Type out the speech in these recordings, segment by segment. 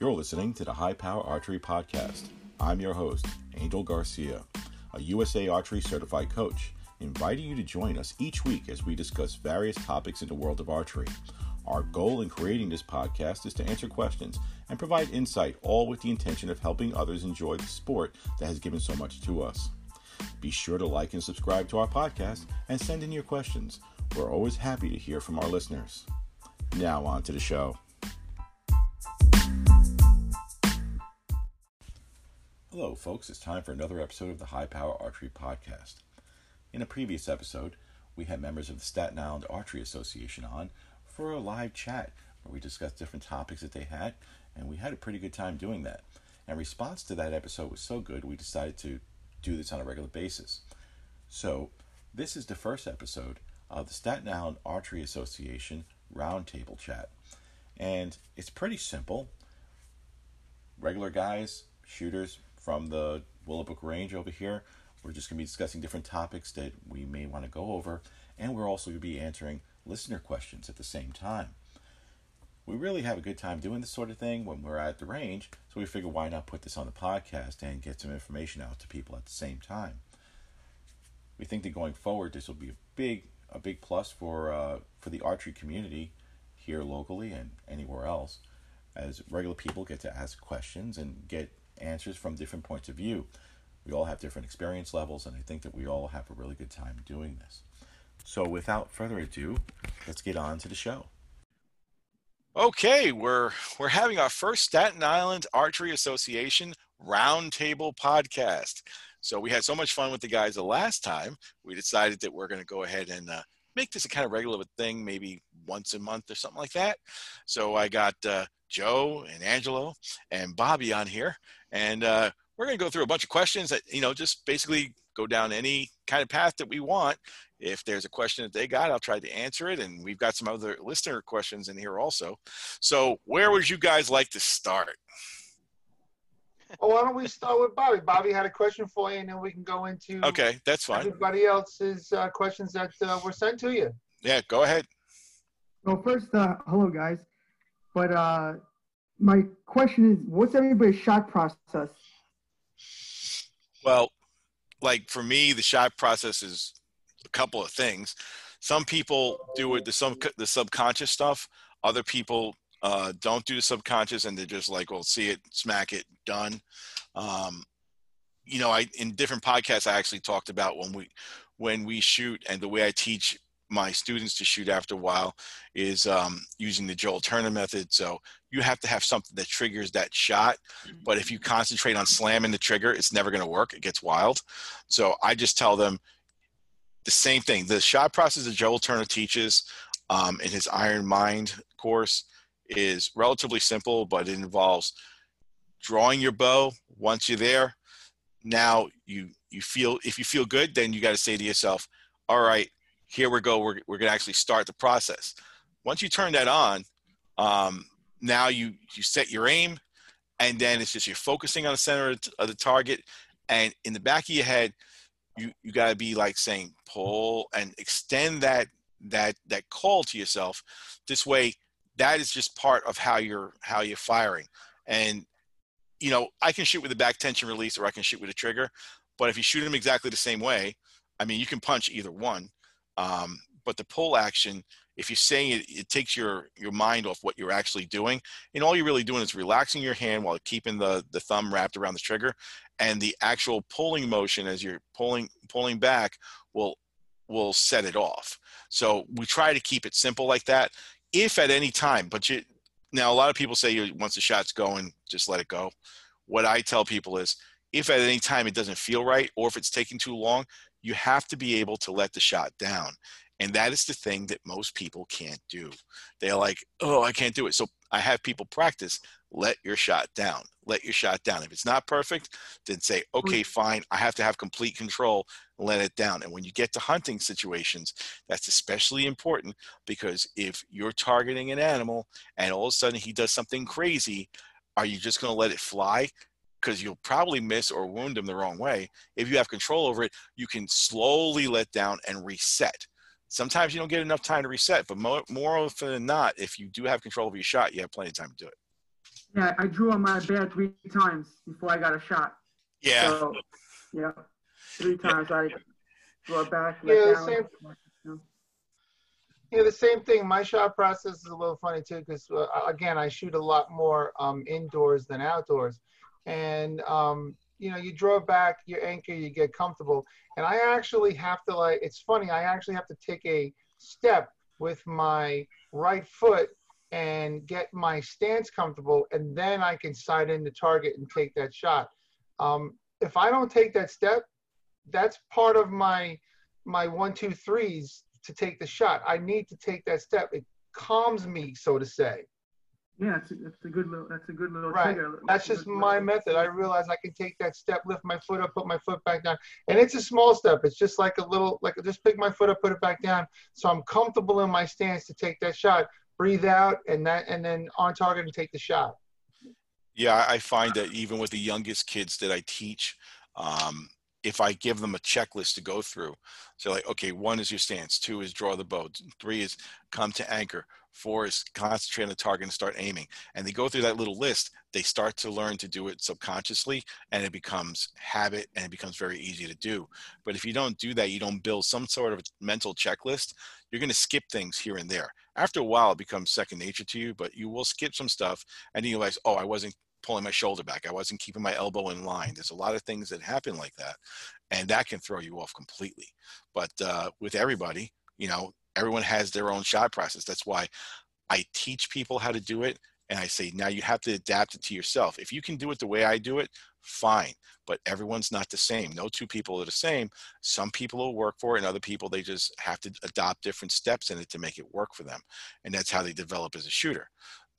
You're listening to the High Power Archery Podcast. I'm your host, Angel Garcia, a USA Archery certified coach, inviting you to join us each week as we discuss various topics in the world of archery. Our goal in creating this podcast is to answer questions and provide insight, all with the intention of helping others enjoy the sport that has given so much to us. Be sure to like and subscribe to our podcast and send in your questions. We're always happy to hear from our listeners. Now, on to the show. Hello, folks. It's time for another episode of the High Power Archery Podcast. In a previous episode, we had members of the Staten Island Archery Association on for a live chat where we discussed different topics that they had, and we had a pretty good time doing that. And response to that episode was so good, we decided to do this on a regular basis. So, this is the first episode of the Staten Island Archery Association Roundtable Chat. And it's pretty simple. Regular guys, shooters from the Willowbrook Range over here. We're just going to be discussing different topics that we may want to go over, and we're also going to be answering listener questions at the same time. We really have a good time doing this sort of thing when we're at the range, so we figured why not put this on the podcast and get some information out to people at the same time. We think that going forward, this will be a big a big plus for uh, for the archery community here locally and anywhere else, as regular people get to ask questions and get answers from different points of view. We all have different experience levels, and I think that we all have a really good time doing this. So, without further ado, let's get on to the show. Okay, we're we're having our first Staten Island Archery Association roundtable podcast. So we had so much fun with the guys the last time. We decided that we're going to go ahead and uh, make this a kind of regular thing, maybe once a month or something like that. So I got uh, Joe and Angelo and Bobby on here, and uh, we're going to go through a bunch of questions that you know just basically go down any kind of path that we want. If there's a question that they got, I'll try to answer it, and we've got some other listener questions in here also. So where would you guys like to start? well, why don't we start with Bobby? Bobby had a question for you, and then we can go into okay, that's fine. Everybody else's uh, questions that uh, were sent to you. Yeah, go ahead. Well, first, uh, hello guys. But uh, my question is, what's everybody's shot process? Well, like for me, the shot process is a couple of things. Some people do it the some the subconscious stuff. Other people uh, don't do the subconscious and they're just like, well, see it, smack it, done. Um, you know, I in different podcasts I actually talked about when we when we shoot and the way I teach my students to shoot after a while is um, using the Joel Turner method. So you have to have something that triggers that shot. But if you concentrate on slamming the trigger, it's never going to work. It gets wild. So I just tell them the same thing. The shot process that Joel Turner teaches um, in his Iron Mind course is relatively simple, but it involves drawing your bow. Once you're there, now you you feel if you feel good, then you got to say to yourself, "All right, here we go. We're we're gonna actually start the process." Once you turn that on, um, now you you set your aim, and then it's just you're focusing on the center of the target, and in the back of your head, you you got to be like saying pull and extend that that that call to yourself. This way, that is just part of how you're how you're firing and you know i can shoot with a back tension release or i can shoot with a trigger but if you shoot them exactly the same way i mean you can punch either one um, but the pull action if you're saying it it takes your your mind off what you're actually doing and all you're really doing is relaxing your hand while keeping the the thumb wrapped around the trigger and the actual pulling motion as you're pulling pulling back will will set it off so we try to keep it simple like that if at any time, but you now a lot of people say once the shot's going, just let it go. What I tell people is if at any time it doesn't feel right or if it's taking too long, you have to be able to let the shot down. And that is the thing that most people can't do. They're like, oh, I can't do it. So I have people practice let your shot down. Let your shot down. If it's not perfect, then say, mm. okay, fine. I have to have complete control. Let it down. And when you get to hunting situations, that's especially important because if you're targeting an animal and all of a sudden he does something crazy, are you just going to let it fly? Because you'll probably miss or wound them the wrong way. If you have control over it, you can slowly let down and reset. Sometimes you don't get enough time to reset, but more, more often than not, if you do have control over your shot, you have plenty of time to do it. Yeah, I drew on my bear three times before I got a shot. Yeah. So, yeah, three times I drew back. let Yeah, down. same- Yeah, the same thing. My shot process is a little funny too, because uh, again, I shoot a lot more um, indoors than outdoors, and um, you know, you draw back your anchor, you get comfortable, and I actually have to like. It's funny. I actually have to take a step with my right foot and get my stance comfortable, and then I can sight in the target and take that shot. Um, if I don't take that step, that's part of my my one two threes to take the shot. I need to take that step. It calms me, so to say. Yeah, it's a, it's a good little. That's a good little Right. trigger. That's just my method. I realize I can take that step, lift my foot up, put my foot back down, and it's a small step. It's just like a little, like just pick my foot up, put it back down, so I'm comfortable in my stance to take that shot. Breathe out, and that, and then on target and take the shot. Yeah, I find that even with the youngest kids that I teach, um, if I give them a checklist to go through, so like, okay, one is your stance, two is draw the bow, three is come to anchor, four is concentrate on the target and start aiming. And they go through that little list, they start to learn to do it subconsciously and it becomes habit and it becomes very easy to do. But if you don't do that, you don't build some sort of mental checklist, you're going to skip things here and there. After a while, it becomes second nature to you, but you will skip some stuff and you realize, oh, I wasn't pulling my shoulder back. I wasn't keeping my elbow in line. There's a lot of things that happen like that, and that can throw you off completely. But uh, with everybody, you know, everyone has their own shot process. That's why I teach people how to do it, and I say now you have to adapt it to yourself. If you can do it the way I do it, fine. But everyone's not the same. No two people are the same. Some people will work for it, and other people they just have to adopt different steps in it to make it work for them, and that's how they develop as a shooter.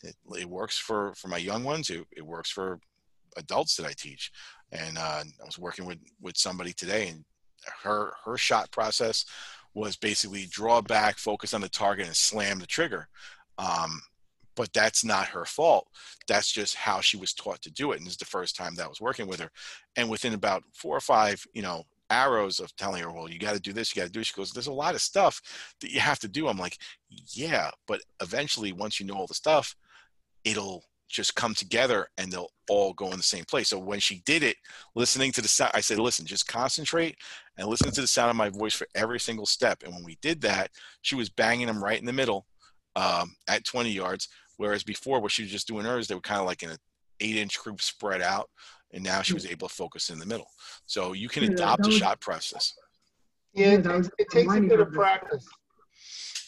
It, it works for for my young ones. It, it works for adults that I teach. And uh, I was working with with somebody today, and her her shot process was basically draw back, focus on the target, and slam the trigger. Um, but that's not her fault. That's just how she was taught to do it. And this is the first time that I was working with her. And within about four or five, you know, arrows of telling her, well, you got to do this, you got to do. This. She goes, there's a lot of stuff that you have to do. I'm like, yeah, but eventually, once you know all the stuff, it'll just come together and they'll all go in the same place. So when she did it, listening to the sound, I said, listen, just concentrate and listen to the sound of my voice for every single step. And when we did that, she was banging them right in the middle um, at 20 yards. Whereas before, what she was just doing hers, they were kind of like in an eight inch group spread out. And now she was able to focus in the middle. So you can Yeah, adopt that the shot process. Yeah, Yeah, it, takes, it takes a bit of of practice.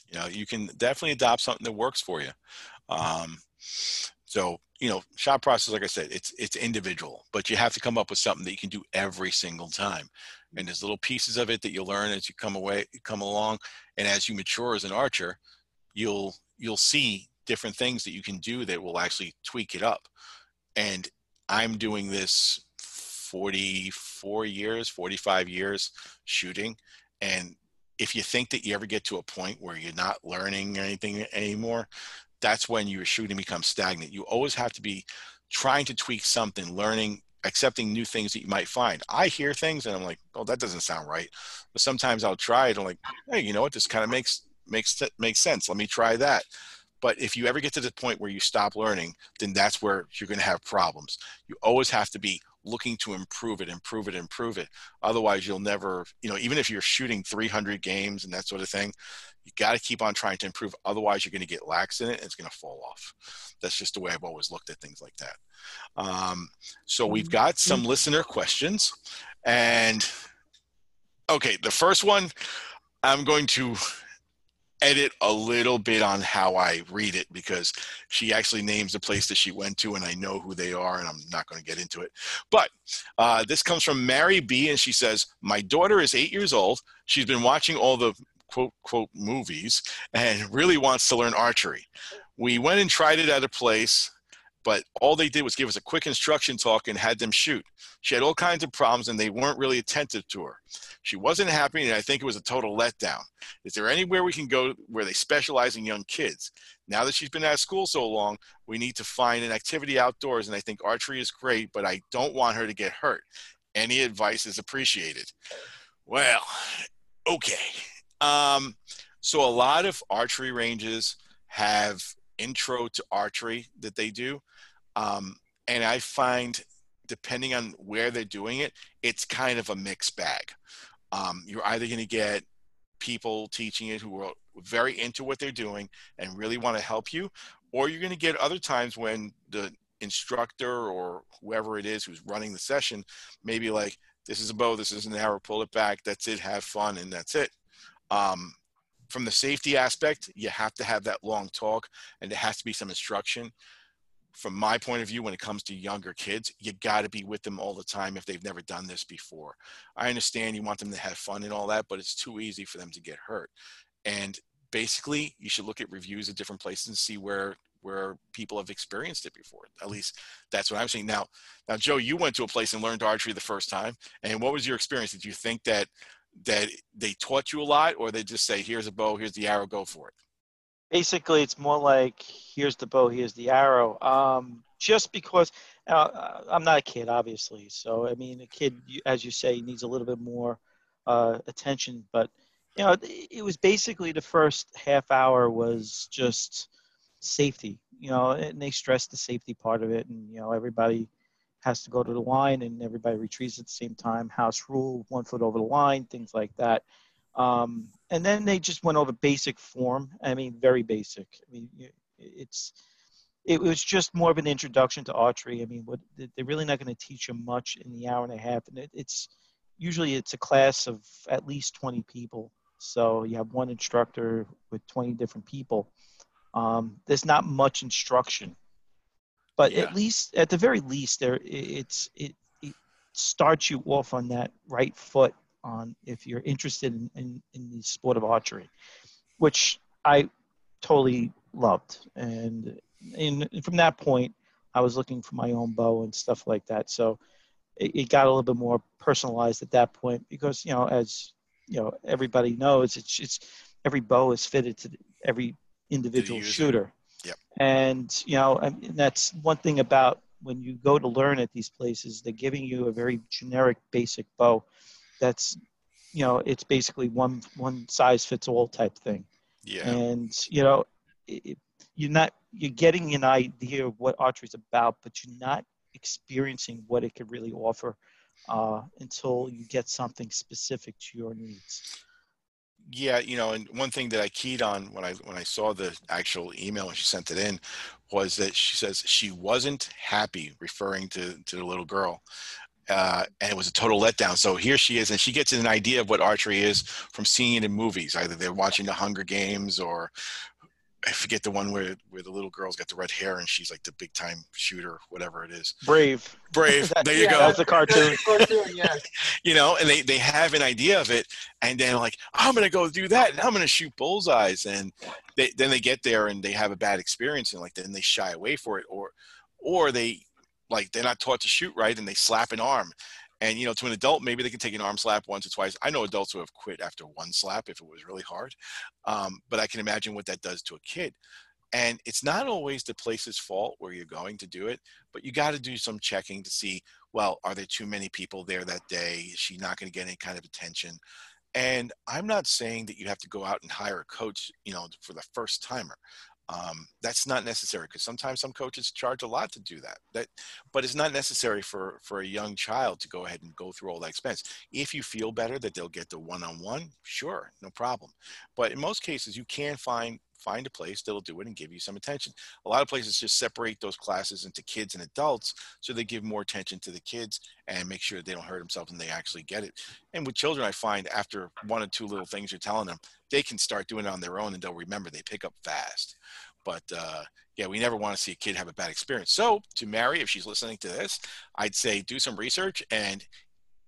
you know you can definitely adopt something that works for you um, so you know shot process like i said it's it's individual but you have to come up with something that you can do every single time. Mm-hmm. And there's little pieces of it that you'll learn as you come away come along. And as you mature as an archer you'll you'll see different things that you can do that will actually tweak it up. And i'm doing this 44 years 45 years shooting. And if you think that you ever get to a point where you're not learning anything anymore, that's when your shooting becomes stagnant. You always have to be trying to tweak something, learning, accepting new things that you might find. I hear things and I'm like, oh, that doesn't sound right. But sometimes I'll try it. I'm like, hey, you know what? This kind of makes makes makes sense. Let me try that. But if you ever get to the point where you stop learning, then that's where you're going to have problems. You always have to be looking to improve it, improve it, improve it. Otherwise, you'll never, you know, even if you're shooting 300 games and that sort of thing, you got to keep on trying to improve. Otherwise, you're going to get lax in it and it's going to fall off. That's just the way I've always looked at things like that. Um, so we've got some listener questions. And okay, the first one, I'm going to edit a little bit on how I read it because she actually names the place that she went to and I know who they are and I'm not going to get into it. But uh, this comes from Mary B and she says, My daughter is eight years old. She's been watching all the quote, quote, movies and really wants to learn archery. We went and tried it at a place, but all they did was give us a quick instruction talk and had them shoot. She had all kinds of problems and they weren't really attentive to her. She wasn't happy, and I think it was a total letdown. Is there anywhere we can go where they specialize in young kids? Now that she's been out of school so long, we need to find an activity outdoors, and I think archery is great, but I don't want her to get hurt. Any advice is appreciated. Well, okay. Um, so a lot of archery ranges have intro to archery that they do. Um, and I find, depending on where they're doing it, it's kind of a mixed bag. Um, you're either going to get people teaching it who are very into what they're doing and really want to help you, or you're going to get other times when the instructor or whoever it is who's running the session maybe like this is a bow this is an arrow pull it back that's it have fun and that's it um, from the safety aspect you have to have that long talk and there has to be some instruction from my point of view, when it comes to younger kids, you got to be with them all the time if they've never done this before. I understand you want them to have fun and all that, but it's too easy for them to get hurt. And basically, you should look at reviews at different places and see where where people have experienced it before. At least that's what I'm saying. Now, now, Joe, you went to a place and learned archery the first time, and what was your experience? Did you think that that they taught you a lot, or they just say, "Here's a bow, here's the arrow, go for it"? basically it's more like here's the bow here's the arrow um, just because uh, i'm not a kid obviously so i mean a kid as you say needs a little bit more uh, attention but you know it was basically the first half hour was just safety you know and they stressed the safety part of it and you know everybody has to go to the line and everybody retreats at the same time house rule one foot over the line things like that um, and then they just went over basic form. I mean, very basic. I mean, it's it was just more of an introduction to archery. I mean, what they're really not going to teach you much in the hour and a half, and it, it's usually it's a class of at least 20 people. So you have one instructor with 20 different people. Um, there's not much instruction, but yeah. at least at the very least, there it's it, it starts you off on that right foot on if you're interested in, in, in the sport of archery, which I totally loved. And in, from that point, I was looking for my own bow and stuff like that. So it, it got a little bit more personalized at that point because, you know, as you know, everybody knows it's, it's every bow is fitted to every individual shooter. Yep. And, you know, and that's one thing about when you go to learn at these places, they're giving you a very generic, basic bow that's you know it's basically one one size fits all type thing. Yeah. And you know it, you're not you're getting an idea of what archery is about but you're not experiencing what it could really offer uh, until you get something specific to your needs yeah you know and one thing that i keyed on when i when i saw the actual email when she sent it in was that she says she wasn't happy referring to to the little girl uh, and it was a total letdown. So here she is, and she gets an idea of what archery is from seeing it in movies. Either they're watching the Hunger Games, or I forget the one where where the little girl's got the red hair and she's like the big time shooter, whatever it is. Brave. Brave. there you yeah, go. That's a cartoon. cartoon, yes. you know, and they they have an idea of it, and then like I'm gonna go do that, and I'm gonna shoot bullseyes, and they, then they get there and they have a bad experience, and like then they shy away for it, or or they like they're not taught to shoot right and they slap an arm and you know to an adult maybe they can take an arm slap once or twice. I know adults who have quit after one slap if it was really hard um, but i can imagine what that does to a kid. And it's not always the place's fault where you're going to do it but you got to do some checking to see well are there too many people there that day? Is she not going to get any kind of attention? And i'm not saying that you have to go out and hire a coach you know for the first timer um, that's not necessary because sometimes some coaches charge a lot to do that that but it's not necessary for for a young child to go ahead and go through all that expense. If you feel better that they'll get the one-on-one sure no problem. But in most cases you can find find a place that'll do it and give you some attention. A lot of places just separate those classes into kids and adults so they give more attention to the kids and make sure they don't hurt themselves and they actually get it. And with children, I find after one or two little things you're telling them, they can start doing it on their own and they'll remember they pick up fast. But uh, yeah, we never want to see a kid have a bad experience. So to Mary, if she's listening to this, I'd say do some research and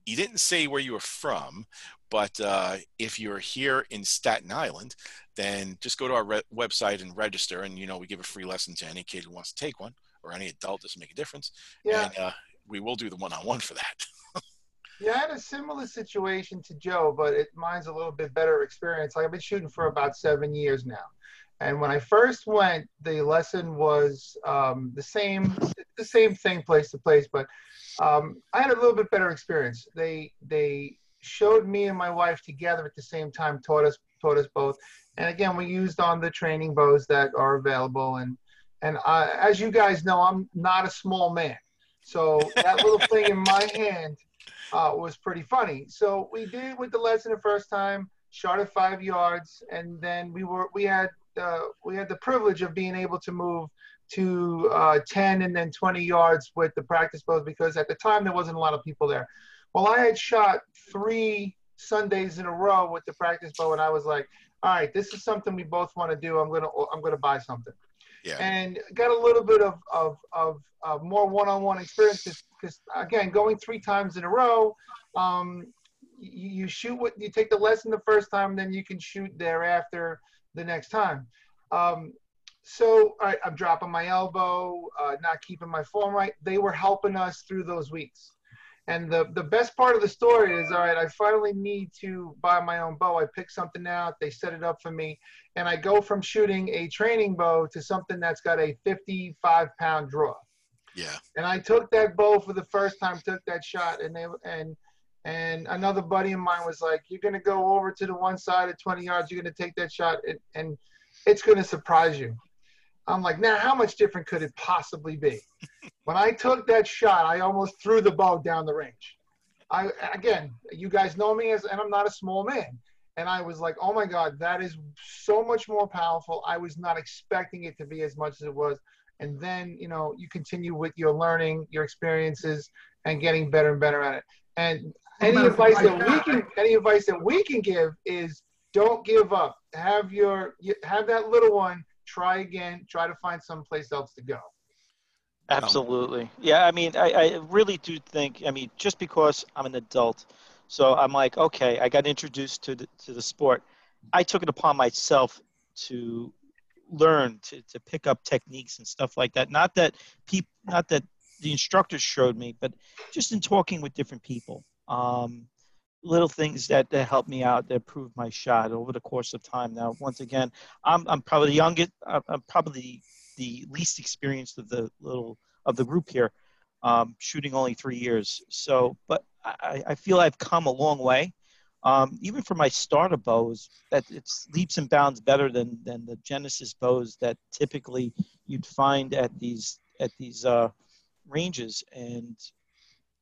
you didn't say where you were from, but uh, if you're here in Staten Island, then just go to our re- website and register. And, you know, we give a free lesson to any kid who wants to take one or any adult, doesn't make a difference. Yeah. And uh, we will do the one on one for that. yeah, I had a similar situation to Joe, but it, mine's a little bit better experience. Like I've been shooting for about seven years now. And when I first went, the lesson was um, the same, the same thing, place to place. But um, I had a little bit better experience. They they showed me and my wife together at the same time, taught us taught us both. And again, we used on the training bows that are available, and And I, as you guys know, I'm not a small man. So that little thing in my hand uh, was pretty funny. So we did with the lesson the first time, shot at five yards, and then we were we had uh, we had the privilege of being able to move to uh, 10 and then 20 yards with the practice bows because at the time there wasn't a lot of people there. Well, I had shot three Sundays in a row with the practice bow, and I was like, all right, this is something we both want to do. I'm gonna I'm gonna buy something. Yeah. And got a little bit of of of, of more one-on-one experience because again, going three times in a row, um, you, you shoot what you take the lesson the first time, then you can shoot thereafter the next time. Um, so all right, I'm dropping my elbow, uh, not keeping my form right. They were helping us through those weeks. And the, the best part of the story is, all right, I finally need to buy my own bow. I pick something out, they set it up for me, and I go from shooting a training bow to something that's got a 55 pound draw. Yeah. And I took that bow for the first time, took that shot, and they and and another buddy of mine was like, "You're gonna go over to the one side at 20 yards. You're gonna take that shot, and, and it's gonna surprise you." I'm like, now how much different could it possibly be? when I took that shot, I almost threw the ball down the range. I again, you guys know me as, and I'm not a small man. And I was like, oh my God, that is so much more powerful. I was not expecting it to be as much as it was. And then, you know, you continue with your learning, your experiences, and getting better and better at it. And any advice that we can, any advice that we can give is don't give up. Have your, have that little one try again, try to find someplace else to go. Absolutely. Yeah, I mean, I, I really do think, I mean, just because I'm an adult, so I'm like, okay, I got introduced to the, to the sport. I took it upon myself to learn to, to pick up techniques and stuff like that. Not that people, not that the instructors showed me, but just in talking with different people. Um, little things that, that helped me out that improved my shot over the course of time. Now, once again, I'm, I'm probably the youngest, I'm probably the least experienced of the little of the group here, um, shooting only three years. So, but I, I feel I've come a long way. Um, even for my starter bows, that it's leaps and bounds better than than the Genesis bows that typically you'd find at these at these uh, ranges. And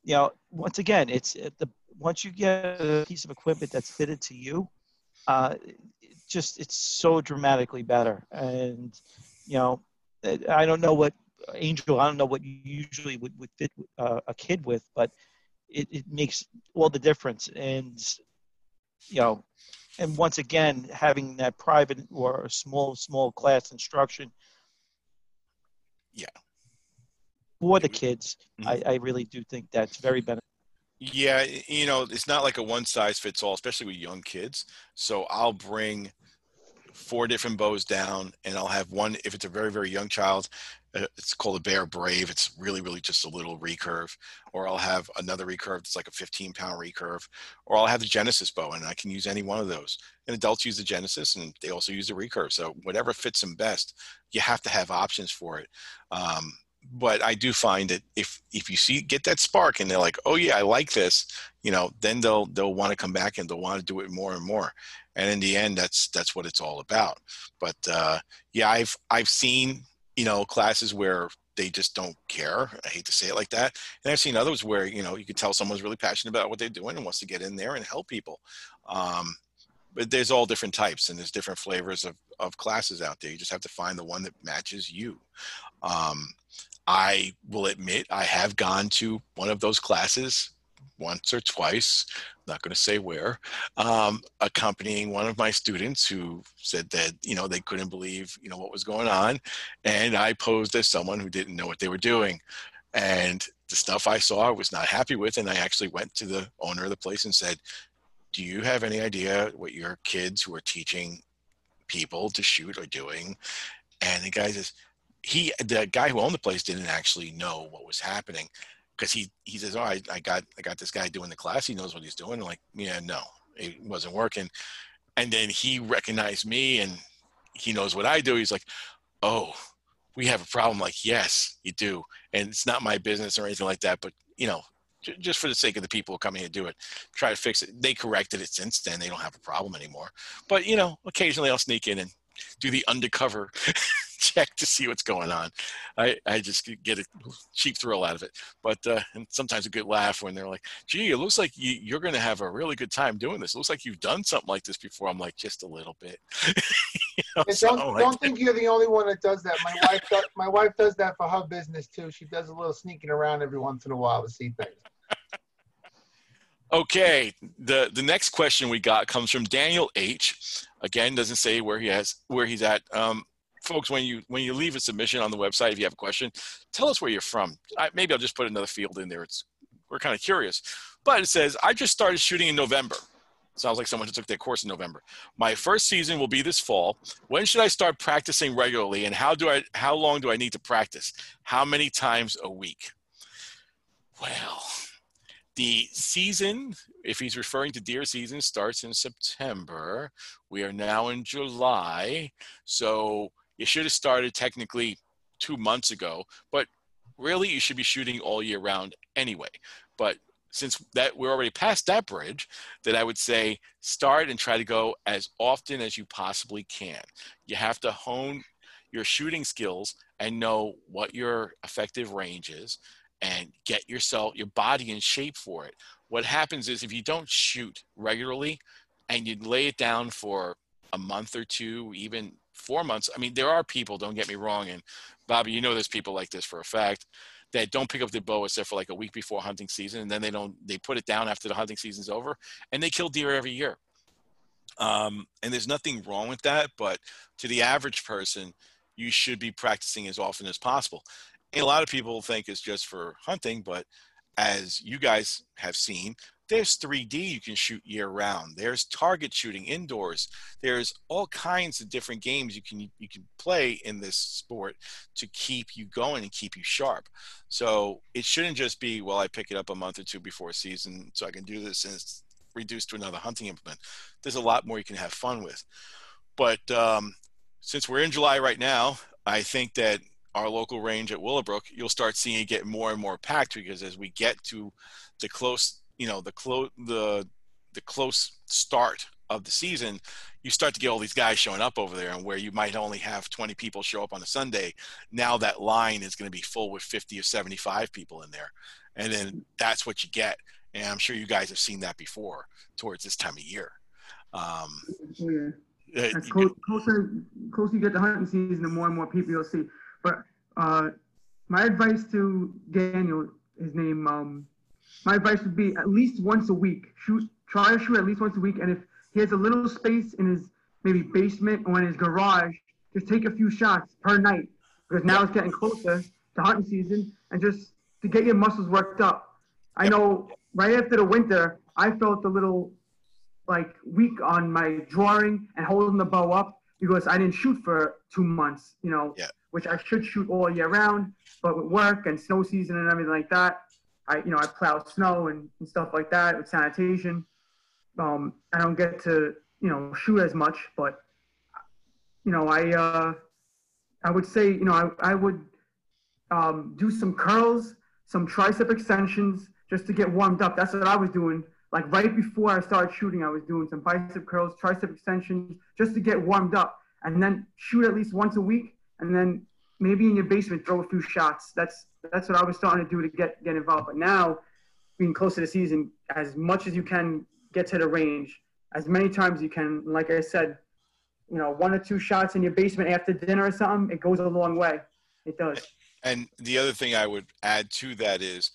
you know, once again, it's the once you get a piece of equipment that's fitted to you, uh, it just it's so dramatically better. And you know, I don't know what Angel, I don't know what you usually would, would fit uh, a kid with, but it, it makes all the difference. And you know, and once again, having that private or small small class instruction. Yeah. For the kids, mm-hmm. I, I really do think that's very beneficial. Yeah, you know, it's not like a one size fits all, especially with young kids. So I'll bring four different bows down, and I'll have one if it's a very very young child. Uh, it's called a Bear Brave. It's really really just a little recurve, or I'll have another recurve that's like a 15 pound recurve, or I'll have the Genesis bow, and I can use any one of those. And adults use the Genesis, and they also use the recurve. So whatever fits them best, you have to have options for it. Um, but I do find that if if you see get that spark and they're like, oh yeah, I like this, you know, then they'll they'll want to come back and they'll want to do it more and more. And in the end, that's that's what it's all about. But uh, yeah, I've I've seen you know classes where they just don't care. I hate to say it like that. And I've seen others where you know you can tell someone's really passionate about what they're doing and wants to get in there and help people. Um, but there's all different types and there's different flavors of, of classes out there. You just have to find the one that matches you. Um, I will admit I have gone to one of those classes once or twice, not going to say where, um, accompanying one of my students who said that, you know, they couldn't believe, you know, what was going on. And I posed as someone who didn't know what they were doing. And the stuff I saw I was not happy with. And I actually went to the owner of the place and said, do you have any idea what your kids who are teaching people to shoot are doing? And the guy says, he the guy who owned the place didn't actually know what was happening because he he says, "Oh, I, I got I got this guy doing the class. He knows what he's doing." I'm like, yeah, no, it wasn't working. And then he recognized me, and he knows what I do. He's like, "Oh, we have a problem." Like, yes, you do, and it's not my business or anything like that. But you know, j- just for the sake of the people who come here to do it, try to fix it. They corrected it since then. They don't have a problem anymore. But you know, occasionally I'll sneak in and do the undercover check to see what's going on. I, I just get a cheap thrill out of it. But uh, and sometimes a good laugh when they're like, gee, it looks like you, you're going to have a really good time doing this. It looks like you've done something like this before. I'm like, just a little bit. you know, don't, don't think you're the only one that does that. My wife, does, my wife does that for her business too. She does a little sneaking around every once in a while to see things. Okay, the the next question we got comes from Daniel H. Again, doesn't say where he has where he's at. Um, folks, when you when you leave a submission on the website, if you have a question, tell us where you're from. I, maybe I'll just put another field in there. It's we're kind of curious, but it says I just started shooting in November. Sounds like someone who took their course in November. My first season will be this fall. When should I start practicing regularly, and how do I how long do I need to practice? How many times a week? Well, the season, if he's referring to deer season, starts in September. We are now in July. So you should have started technically two months ago, but really you should be shooting all year round anyway. But since that we're already past that bridge, that I would say start and try to go as often as you possibly can. You have to hone your shooting skills and know what your effective range is and get yourself your body in shape for it what happens is if you don't shoot regularly and you lay it down for a month or two even four months i mean there are people don't get me wrong and bobby you know there's people like this for a fact that don't pick up their bow except for like a week before hunting season and then they don't they put it down after the hunting season's over and they kill deer every year. Um, and there's nothing wrong with that but to the average person you should be practicing as often as possible. And a lot of people think it's just for hunting, but as you guys have seen, there's 3D you can shoot year round. There's target shooting indoors. There's all kinds of different games you can you can play in this sport to keep you going and keep you sharp. So it shouldn't just be well, I pick it up a month or two before season so I can do this and it's reduced to another hunting implement. There's a lot more you can have fun with. But um, since we're in July right now, I think that our local range at Willowbrook, you'll start seeing it get more and more packed because as we get to the close, you know, the close the the close start of the season, you start to get all these guys showing up over there, and where you might only have 20 people show up on a Sunday, now that line is going to be full with 50 or 75 people in there, and then that's what you get. And I'm sure you guys have seen that before towards this time of year. Um, yeah. Uh, as close, closer, closer you get to hunting season, the more and more people you'll see. But uh, my advice to Daniel, his name, um, my advice would be at least once a week. Shoot, try to shoot at least once a week. And if he has a little space in his maybe basement or in his garage, just take a few shots per night because now it's getting closer to hunting season and just to get your muscles worked up. I know right after the winter, I felt a little like weak on my drawing and holding the bow up because I didn't shoot for two months, you know. Yeah which I should shoot all year round, but with work and snow season and everything like that, I you know I plow snow and, and stuff like that with sanitation. Um, I don't get to you know shoot as much, but you know I uh, I would say you know I, I would um, do some curls, some tricep extensions just to get warmed up. That's what I was doing. Like right before I started shooting, I was doing some bicep curls, tricep extensions just to get warmed up, and then shoot at least once a week and then maybe in your basement throw a few shots. That's that's what I was starting to do to get get involved. But now, being close to the season, as much as you can get to the range, as many times you can. Like I said, you know, one or two shots in your basement after dinner or something, it goes a long way. It does. And the other thing I would add to that is,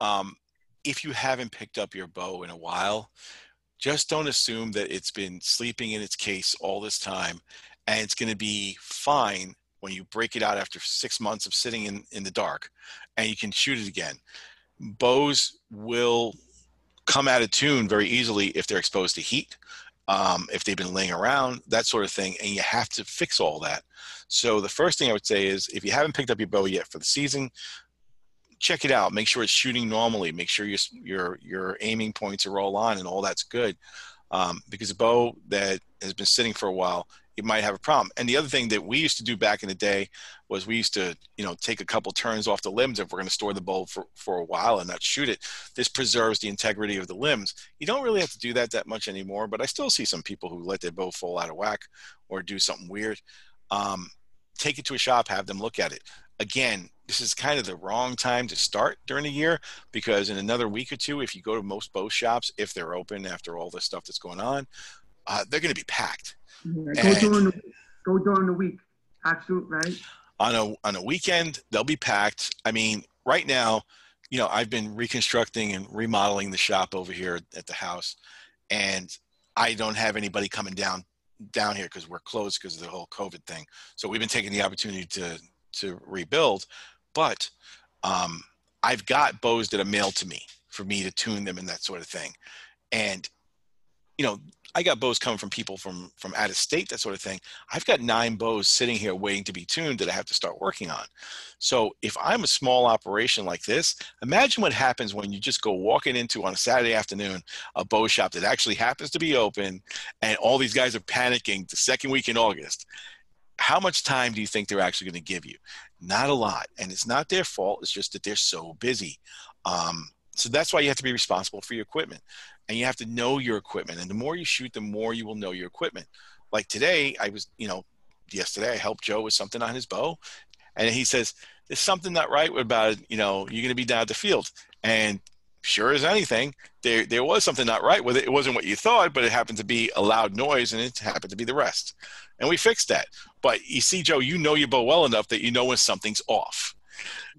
um, if you haven't picked up your bow in a while, just don't assume that it's been sleeping in its case all this time and it's going to be fine when you break it out after six months of sitting in, in the dark and you can shoot it again. Bows will come out of tune very easily if they're exposed to heat, um, if they've been laying around, that sort of thing, and you have to fix all that. So the first thing I would say is if you haven't picked up your bow yet for the season, check it out. Make sure it's shooting normally. Make sure your your your aiming points are all on and all that's good. Um, because a bow that has been sitting for a while you might have a problem. And the other thing that we used to do back in the day was we used to, you know, take a couple turns off the limbs if we're going to store the bow for, for a while and not shoot it. This preserves the integrity of the limbs. You don't really have to do that that much anymore, but I still see some people who let their bow fall out of whack or do something weird. Um, take it to a shop, have them look at it. Again, this is kind of the wrong time to start during the year because in another week or two, if you go to most bow shops, if they're open after all the stuff that's going on, uh, they're going to be packed. Yeah, go, during the, go during the week. Absolute, right? On a, on a weekend, they'll be packed. I mean, right now, you know, I've been reconstructing and remodeling the shop over here at the house, and I don't have anybody coming down down here because we're closed because of the whole COVID thing. So we've been taking the opportunity to to rebuild, but um, I've got bows that are mailed to me for me to tune them and that sort of thing, and you know I got bows coming from people from from out of state, that sort of thing. I've got nine bows sitting here waiting to be tuned that I have to start working on. So if I'm a small operation like this, imagine what happens when you just go walking into on a Saturday afternoon a bow shop that actually happens to be open, and all these guys are panicking the second week in August. How much time do you think they're actually going to give you? Not a lot, and it's not their fault. It's just that they're so busy. Um, so that's why you have to be responsible for your equipment and you have to know your equipment. And the more you shoot, the more you will know your equipment. Like today, I was, you know, yesterday I helped Joe with something on his bow, and he says, "There's something not right about it. You know, you're going to be down at the field." And sure as anything, there there was something not right with it. It wasn't what you thought, but it happened to be a loud noise, and it happened to be the rest. And we fixed that. But you see, Joe, you know your bow well enough that you know when something's off.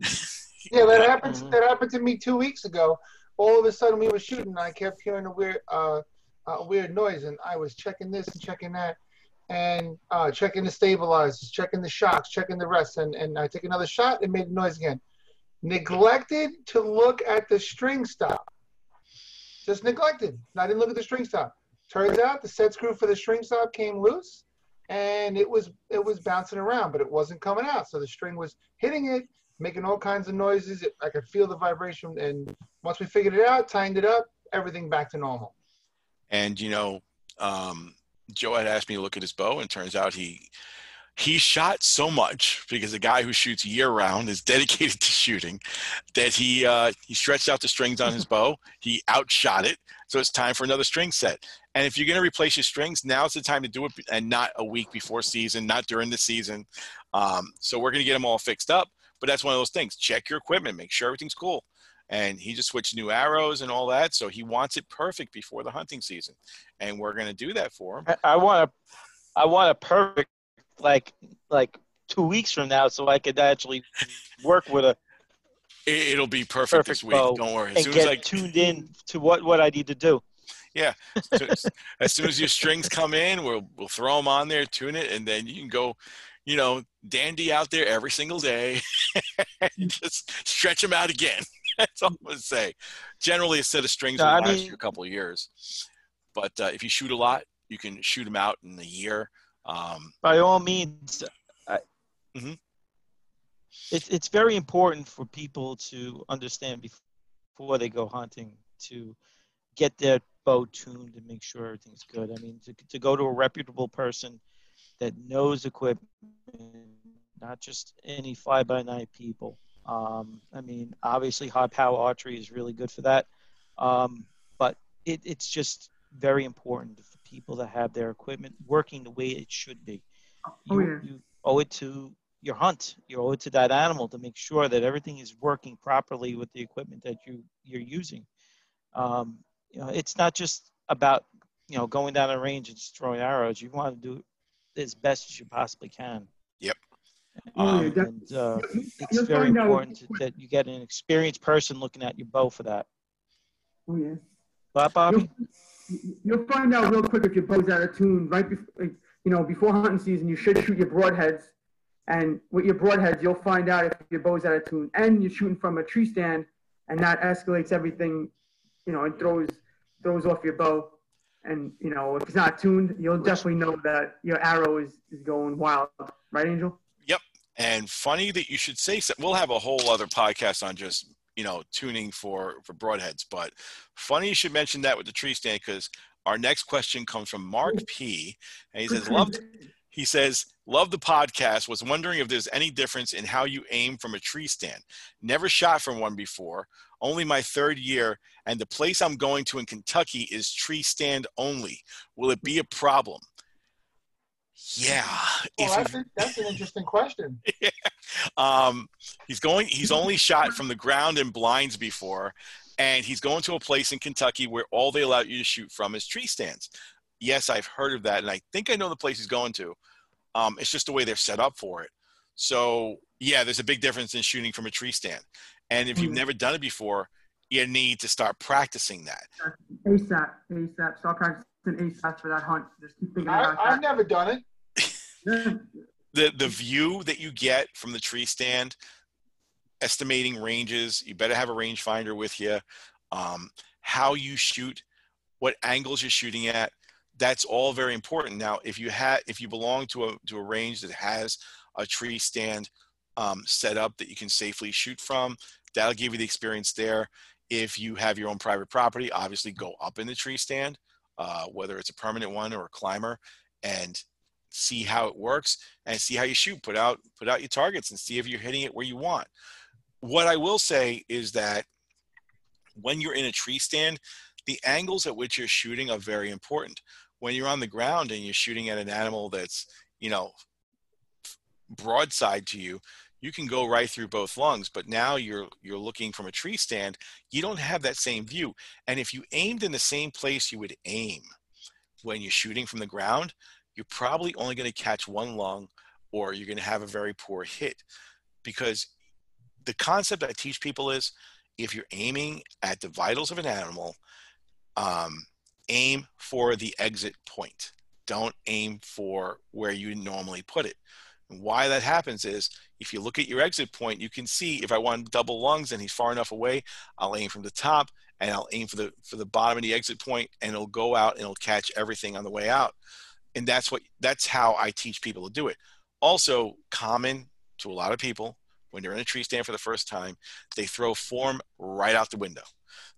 yeah, that happened. That happened to me two weeks ago all of a sudden we were shooting. I kept hearing a weird, uh, a weird noise, and I was checking this and checking that, and uh, checking the stabilizers, checking the shocks, checking the rest, and and I take another shot and made the noise again. Neglected to look at the string stop. Just neglected. I didn't look at the string stop. Turns out the set screw for the string stop came loose, and it was it was bouncing around, but it wasn't coming out. So the string was hitting it, making all kinds of noises. I could feel the vibration. And once we figured it out, tightened it up, everything back to normal. And, you know, um, Joe had asked me to look at his bow, and turns out he he shot so much because a guy who shoots year round is dedicated to shooting that he uh, he stretched out the strings on his bow. He outshot it, so it's time for another string set. And if you're going to replace your strings, now's the time to do it, and not a week before season, not during the season. Um, so we're going to get them all fixed up. But that's one of those things. Check your equipment, make sure everything's cool. And he just switched new arrows and all that, so he wants it perfect before the hunting season, and we're going to do that for him. I, I want a, I want a perfect like like two weeks from now, so I could actually work with a. It'll be perfect, perfect this week. Don't worry. As and get I, tuned in to what what I need to do. Yeah. as soon as your strings come in, we'll we'll throw them on there, tune it, and then you can go you know, dandy out there every single day. just stretch them out again. That's all I'm going to say. Generally, a set of strings no, will I last you a couple of years. But uh, if you shoot a lot, you can shoot them out in a year. Um, by all means, I, mm-hmm. it's it's very important for people to understand before they go hunting to get their bow tuned and make sure everything's good. I mean, to, to go to a reputable person – that knows equipment, not just any fly by night people. Um, I mean, obviously, high power archery is really good for that, um, but it, it's just very important for people to have their equipment working the way it should be. You, oh, yeah. you owe it to your hunt. You owe it to that animal to make sure that everything is working properly with the equipment that you you're using. Um, you know, it's not just about you know going down a range and throwing arrows. You want to do as best as you possibly can. Yep. Um, and uh, it's very important to, that you get an experienced person looking at your bow for that. Oh yeah. What, Bobby? You'll, you'll find out real quick if your bow's out of tune. Right before, you know, before hunting season, you should shoot your broadheads. And with your broadheads, you'll find out if your bow's out of tune. And you're shooting from a tree stand, and that escalates everything. You know, and throws throws off your bow and you know if it's not tuned, you'll definitely know that your arrow is is going wild, right, Angel? Yep. And funny that you should say so. We'll have a whole other podcast on just you know tuning for for broadheads, but funny you should mention that with the tree stand because our next question comes from Mark P. And he says, "Love." He says, Love the podcast. Was wondering if there's any difference in how you aim from a tree stand. Never shot from one before, only my third year, and the place I'm going to in Kentucky is tree stand only. Will it be a problem? Yeah. Well, that's, a, that's an interesting question. um, he's going. He's only shot from the ground in blinds before, and he's going to a place in Kentucky where all they allow you to shoot from is tree stands. Yes, I've heard of that, and I think I know the place he's going to. Um, it's just the way they're set up for it. So yeah, there's a big difference in shooting from a tree stand, and if you've Mhm. never done it before, you need to start practicing that. ASAP, ASAP. Start practicing ASAP for that hunt. Just keep thinking I, about I've never done it. The the view that you get from the tree stand estimating ranges you better have a rangefinder with you um, how you shoot what angles you're shooting at that's all very important now if you had if you belong to a to a range that has a tree stand um, set up that you can safely shoot from that'll give you the experience there. If you have your own private property obviously go up in the tree stand uh, whether it's a permanent one or a climber and see how it works and see how you shoot. Put out put out your targets and see if you're hitting it where you want. What i will say is that when you're in a tree stand the angles at which you're shooting are very important. When you're on the ground and you're shooting at an animal that's you know broadside to you you can go right through both lungs but now you're you're looking from a tree stand you don't have that same view. And if you aimed in the same place you would aim when you're shooting from the ground you're probably only going to catch one lung or you're going to have a very poor hit. Because the concept i teach people is if you're aiming at the vitals of an animal um, aim for the exit point. Don't aim for where you normally put it and why that happens is if you look at your exit point you can see if i want double lungs and he's far enough away i'll aim from the top and i'll aim for the for the bottom of the exit point and it'll go out and it'll catch everything on the way out. And that's what that's how i teach people to do it. Also common to a lot of people when they're in a tree stand for the first time they throw form right out the window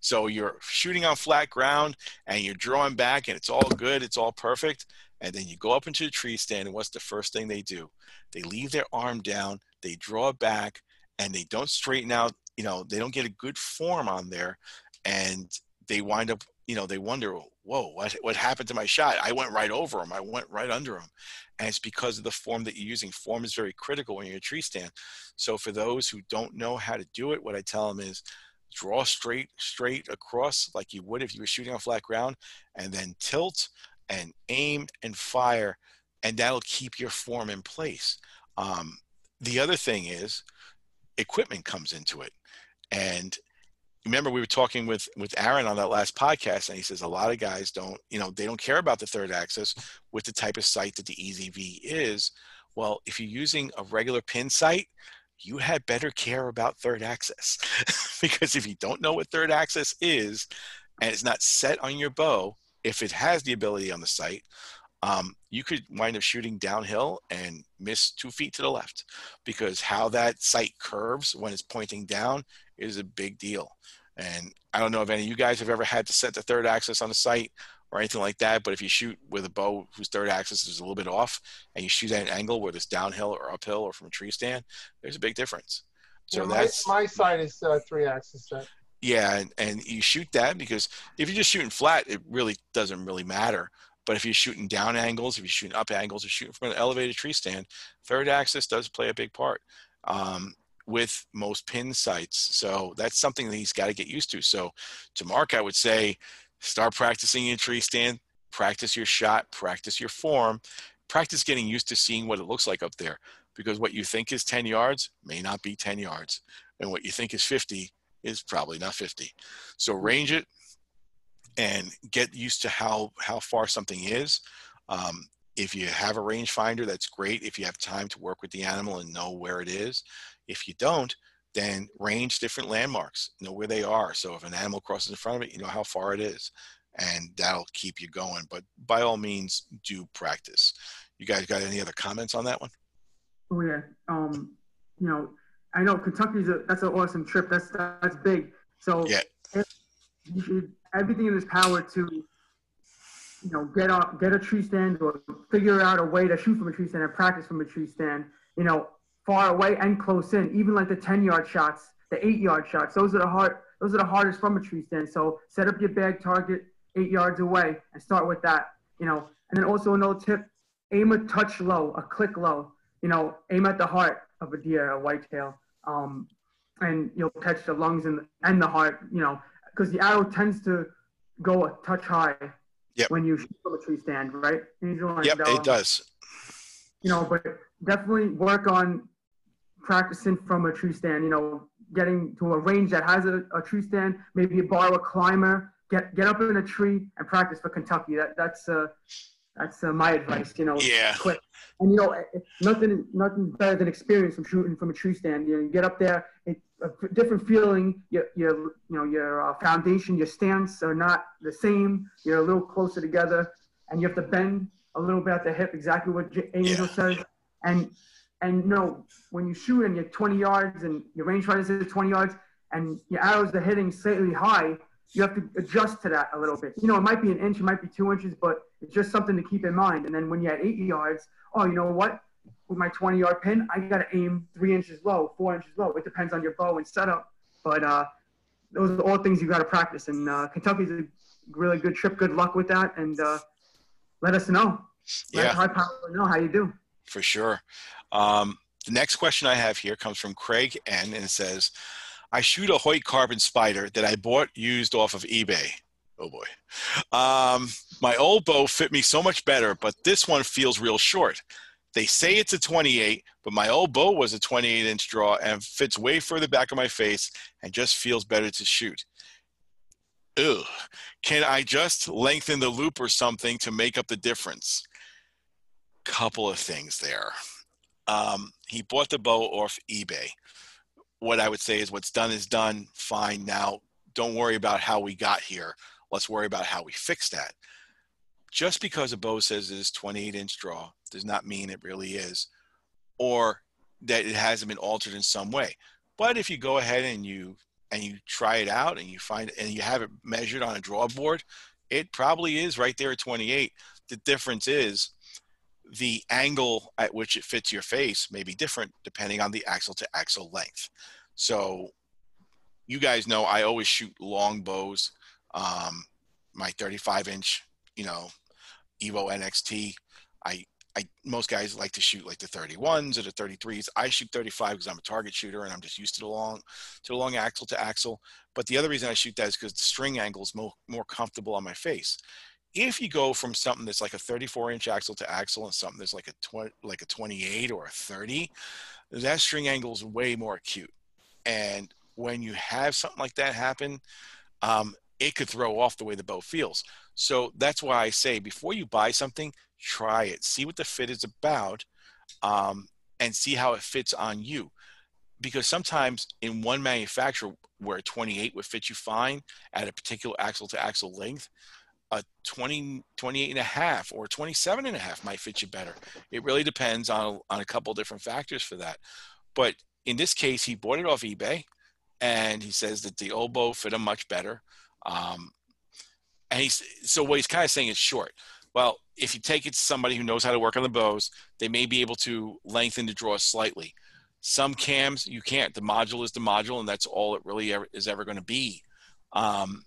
so you're shooting on flat ground and you're drawing back and it's all good it's all perfect. And then you go up into the tree stand and what's the first thing they do? They leave their arm down they draw back and they don't straighten out you know they don't get a good form on there. And they wind up you know they wonder whoa what what happened to my shot? I went right over him i went right under him and it's because of the form that you're using. Form is very critical when you're in a tree stand. So for those who don't know how to do it what i tell them is draw straight straight across like you would if you were shooting on flat ground and then tilt and aim and fire and that'll keep your form in place. Um, the other thing is equipment comes into it. And remember we were talking with with aaron on that last podcast and he says a lot of guys don't you know they don't care about the third axis with the type of sight that the ezv is. Well if you're using a regular pin sight you had better care about third axis because if you don't know what third axis is and it's not set on your bow if it has the ability on the sight um, you could wind up shooting downhill and miss two feet to the left. Because how that sight curves when it's pointing down is a big deal. And I don't know if any of you guys have ever had to set the third axis on a sight or anything like that, but if you shoot with a bow whose third axis is a little bit off and you shoot at an angle whether it's downhill or uphill or from a tree stand, there's a big difference. So Yeah, my, that's my side is uh, three axis set. yeah, and, and you shoot that because if you're just shooting flat, it really doesn't really matter. But if you're shooting down angles, if you're shooting up angles, or shooting from an elevated tree stand, third axis does play a big part um, with most pin sights. So that's something that he's got to get used to. So to Mark, I would say start practicing your tree stand, practice your shot, practice your form, practice getting used to seeing what it looks like up there. Because what you think is 10 yards may not be 10 yards. And what you think is 50 is probably not 50. So range it and get used to how how far something is. Um, if you have a rangefinder, that's great. If you have time to work with the animal and know where it is. If you don't, then range different landmarks, know where they are. So if an animal crosses in front of it, you know how far it is, and that'll keep you going. But by all means, do practice. You guys got any other comments on that one? Oh yeah. Um, you know, I know Kentucky's a that's an awesome trip. That's that's big. So Yeah. he should everything in his power to, you you know, get on, get a tree stand or figure out a way to shoot from a tree stand and practice from a tree stand. You know, far away and close in. Even like the ten yard shots, the eight yard shots. Those are the hard. Those are the hardest from a tree stand. So set up your bag target eight yards away and start with that. You know, and then also another tip: aim a touch low, a click low. You know, aim at the heart of a deer, a whitetail, um, and you'll catch the lungs and and the heart. You know, because the arrow tends to go a touch high Yep. when you shoot from a tree stand, right? Angel? Yep, it does. You know, but definitely work on practicing from a tree stand. You know, getting to a range that has a, a tree stand. Maybe borrow a climber. Get get up in a tree and practice for Kentucky. That that's uh, that's uh, my advice. You know, Yeah. quick. And you know, eh, eh, nothing nothing better than experience from shooting from a tree stand. You know, you get up there, it's a different feeling. Your your you know your uh, foundation, your stance are not the same. You're a little closer together, and you have to bend a little bit at the hip. Exactly what Angel Yeah. says. And and you know when you shoot and you're 20 yards and your rangefinder is at 20 yards and your arrows are hitting slightly high, you have to adjust to that a little bit. You know, it might be an inch, it might be two inches, but it's just something to keep in mind. And then when you're at 80 yards, oh, you know what? With my 20 yard pin, I got to aim three inches low, four inches low. It depends on your bow and setup. But uh, those are all things you got to practice. And uh, Kentucky's a really good trip. Good luck with that. And uh, let us know. Let Yeah. High Power know how you do. For sure. Um, the next question I have here comes from Craig N. and says, I shoot a Hoyt Carbon Spider that I bought used off of eBay. Oh boy. Um, my old bow fit me so much better, but this one feels real short. They say it's a 28, but my old bow was a 28 inch draw and fits way further back of my face and just feels better to shoot. Ugh. Can I just lengthen the loop or something to make up the difference? Couple of things there. Um, he bought the bow off eBay. What I would say is what's done is done. Fine. Now, don't worry about how we got here. Let's worry about how we fix that. Just because a bow says it is 28 inch draw does not mean it really is, or that it hasn't been altered in some way. But if you go ahead and you and you try it out and you find and you have it measured on a draw board, it probably is right there at 28. The difference is the angle at which it fits your face may be different depending on the axle to axle length. So you guys know I always shoot long bows. Um, my 35 inch, you know, Evo NXT. I, I, most guys like to shoot like the 31s or the 33s. I shoot 35 because I'm a target shooter and I'm just used to the long, to the long axle to axle. But the other reason I shoot that is because the string angle is more, more comfortable on my face if you go from something that's like a 34 inch axle to axle and something that's like a 20 like a 28 or a 30 that string angle is way more acute. And when you have something like that happen um, it could throw off the way the bow feels. So that's why i say before you buy something try it. See what the fit is about um, and see how it fits on you. Because sometimes in one manufacturer where a 28 would fit you fine at a particular axle to axle length a 20 28 and a half or 27 and a half might fit you better. It really depends on on a couple different factors for that. But in this case he bought it off ebay and he says that the oboe fit him much better. Um, and he's so what he's kind of saying is short. Well if you take it to somebody who knows how to work on the bows they may be able to lengthen the draw slightly. Some cams you can't. The module is the module and that's all it really ever, is ever going to be. Um,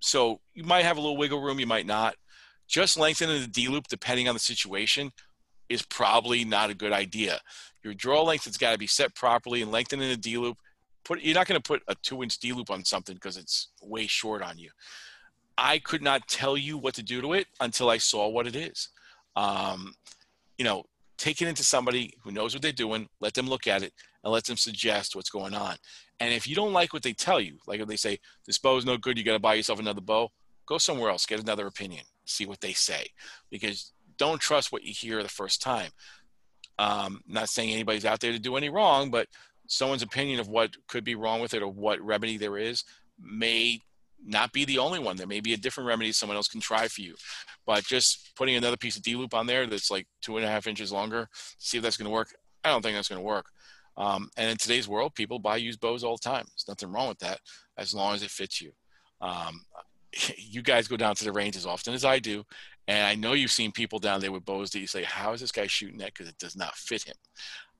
so you might have a little wiggle room, you might not. Just lengthening the D loop, depending on the situation, is probably not a good idea. Your draw length has got to be set properly, and lengthening the D loop. Put you're not going to put a two inch D loop on something because it's way short on you. I could not tell you what to do to it until I saw what it is. Um, you know, take it into somebody who knows what they're doing, let them look at it, and let them suggest what's going on. And if you don't like what they tell you, like if they say this bow is no good, you got to buy yourself another bow, go somewhere else, get another opinion, see what they say, because don't trust what you hear the first time. Um, not saying anybody's out there to do any wrong, but someone's opinion of what could be wrong with it or what remedy there is may not be the only one. There may be a different remedy someone else can try for you. But just putting another piece of D loop on there that's like two and a half inches longer, see if that's going to work. I don't think that's going to work. Um, and in today's world, people buy used bows all the time. There's nothing wrong with that as long as it fits you. Um, you guys go down to the range as often as I do, And I know you've seen people down there with bows that you say, "How is this guy shooting that?" Because it does not fit him.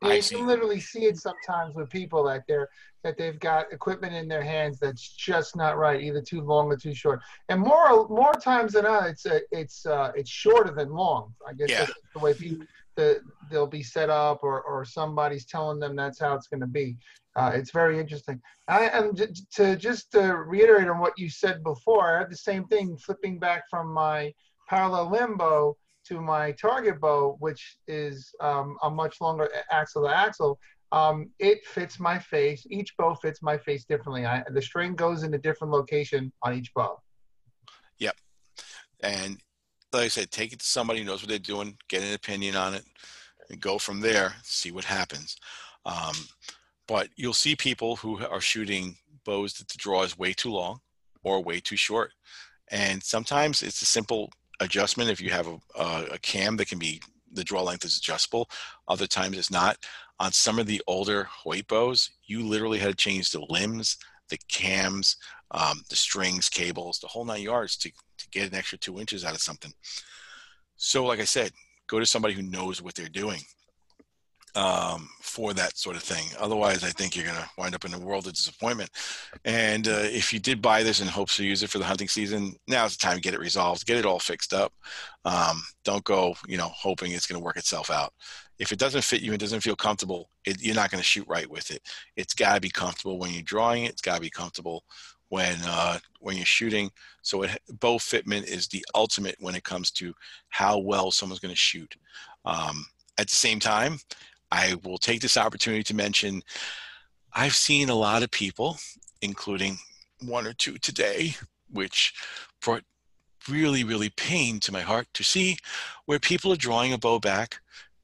Yeah, I you can literally see it sometimes with people that they're that they've got equipment in their hands that's just not right, either too long or too short. And more more times than not, it's uh, it's uh, it's shorter than long. I guess Yeah. that's the way people the, they'll be set up, or or somebody's telling them that's how it's going to be. Uh, it's very interesting. I am j- to just to reiterate on what you said before. I had the same thing flipping back from my parallel limbo to my target bow, which is um, a much longer axle to axle. Um, it fits my face. Each bow fits my face differently. I, the string goes in a different location on each bow. Yep. And like I said, take it to somebody who knows what they're doing, get an opinion on it, and go from there. See what happens. Um, but you'll see people who are shooting bows that the draw is way too long or way too short, and sometimes it's a simple adjustment. If you have a, a, a cam that can be the draw length is adjustable, other times it's not. On some of the older Hoyt bows, you literally had to change the limbs, the cams, um, the strings, cables, the whole nine yards to to get an extra two inches out of something. So, like I said, go to somebody who knows what they're doing um, for that sort of thing. Otherwise, I think you're going to wind up in a world of disappointment. And uh, if you did buy this in hopes to use it for the hunting season, now's the time to get it resolved, get it all fixed up. Um, don't go, you know, hoping it's going to work itself out. If it doesn't fit you and doesn't feel comfortable, it, you're not going to shoot right with it. It's got to be comfortable when you're drawing it. It's got to be comfortable when uh, when you're shooting. So it, bow fitment is the ultimate when it comes to how well someone's going to shoot. Um, at the same time, I will take this opportunity to mention I've seen a lot of people, including one or two today, which brought really, really pain to my heart to see where people are drawing a bow back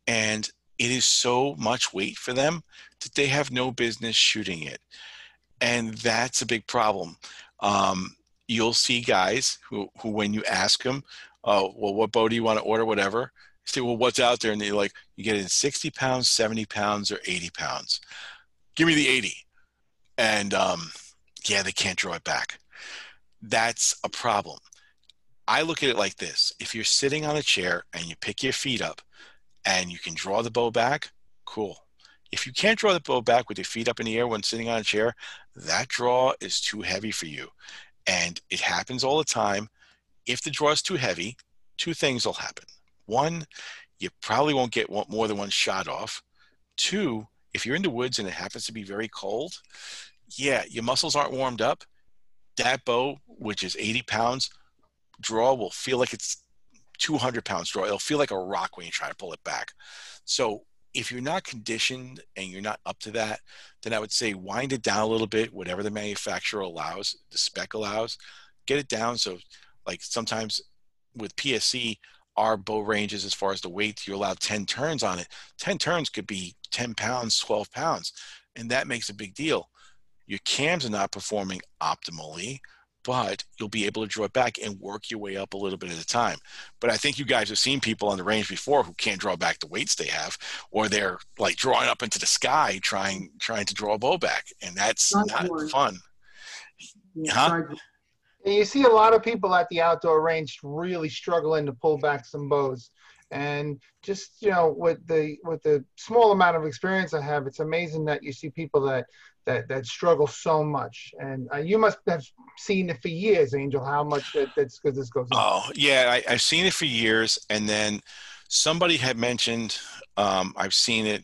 and it is so much weight for them that they have no business shooting it. And that's a big problem. Um, you'll see guys who, who when you ask them, oh, well, what bow do you want to order, whatever, say, well, what's out there? And they're like, you get it in 60 pounds, 70 pounds, or 80 pounds. Give me the 80. And um, yeah, they can't draw it back. That's a problem. I look at it like this if you're sitting on a chair and you pick your feet up and you can draw the bow back, cool. If you can't draw the bow back with your feet up in the air when sitting on a chair, that draw is too heavy for you. And it happens all the time. If the draw is too heavy, two things will happen. One, you probably won't get one, more than one shot off. Two, if you're in the woods and it happens to be very cold, yeah, your muscles aren't warmed up. That bow, which is 80 pounds, draw will feel like it's 200 pounds draw. It'll feel like a rock when you try to pull it back. So if you're not conditioned and you're not up to that, then I would say wind it down a little bit, whatever the manufacturer allows, the spec allows, get it down. So like sometimes with PSE, our bow ranges as far as the weight, you're allowed 10 turns on it. 10 turns could be 10 pounds, 12 pounds. And that makes a big deal. Your cams are not performing optimally, but you'll be able to draw it back and work your way up a little bit at a time. But I think you guys have seen people on the range before who can't draw back the weights they have, or they're like drawing up into the sky trying trying to draw a bow back, and that's Not not fun. Huh? you see a lot of people at the outdoor range really struggling to pull back some bows. And just you know, with the with the small amount of experience I have, it's amazing that you see people that that that struggle so much. And uh, you must have seen it for years, Angel, how much that, that's because this goes on. Oh yeah, I, I've seen it for years, and then somebody had mentioned um, I've seen it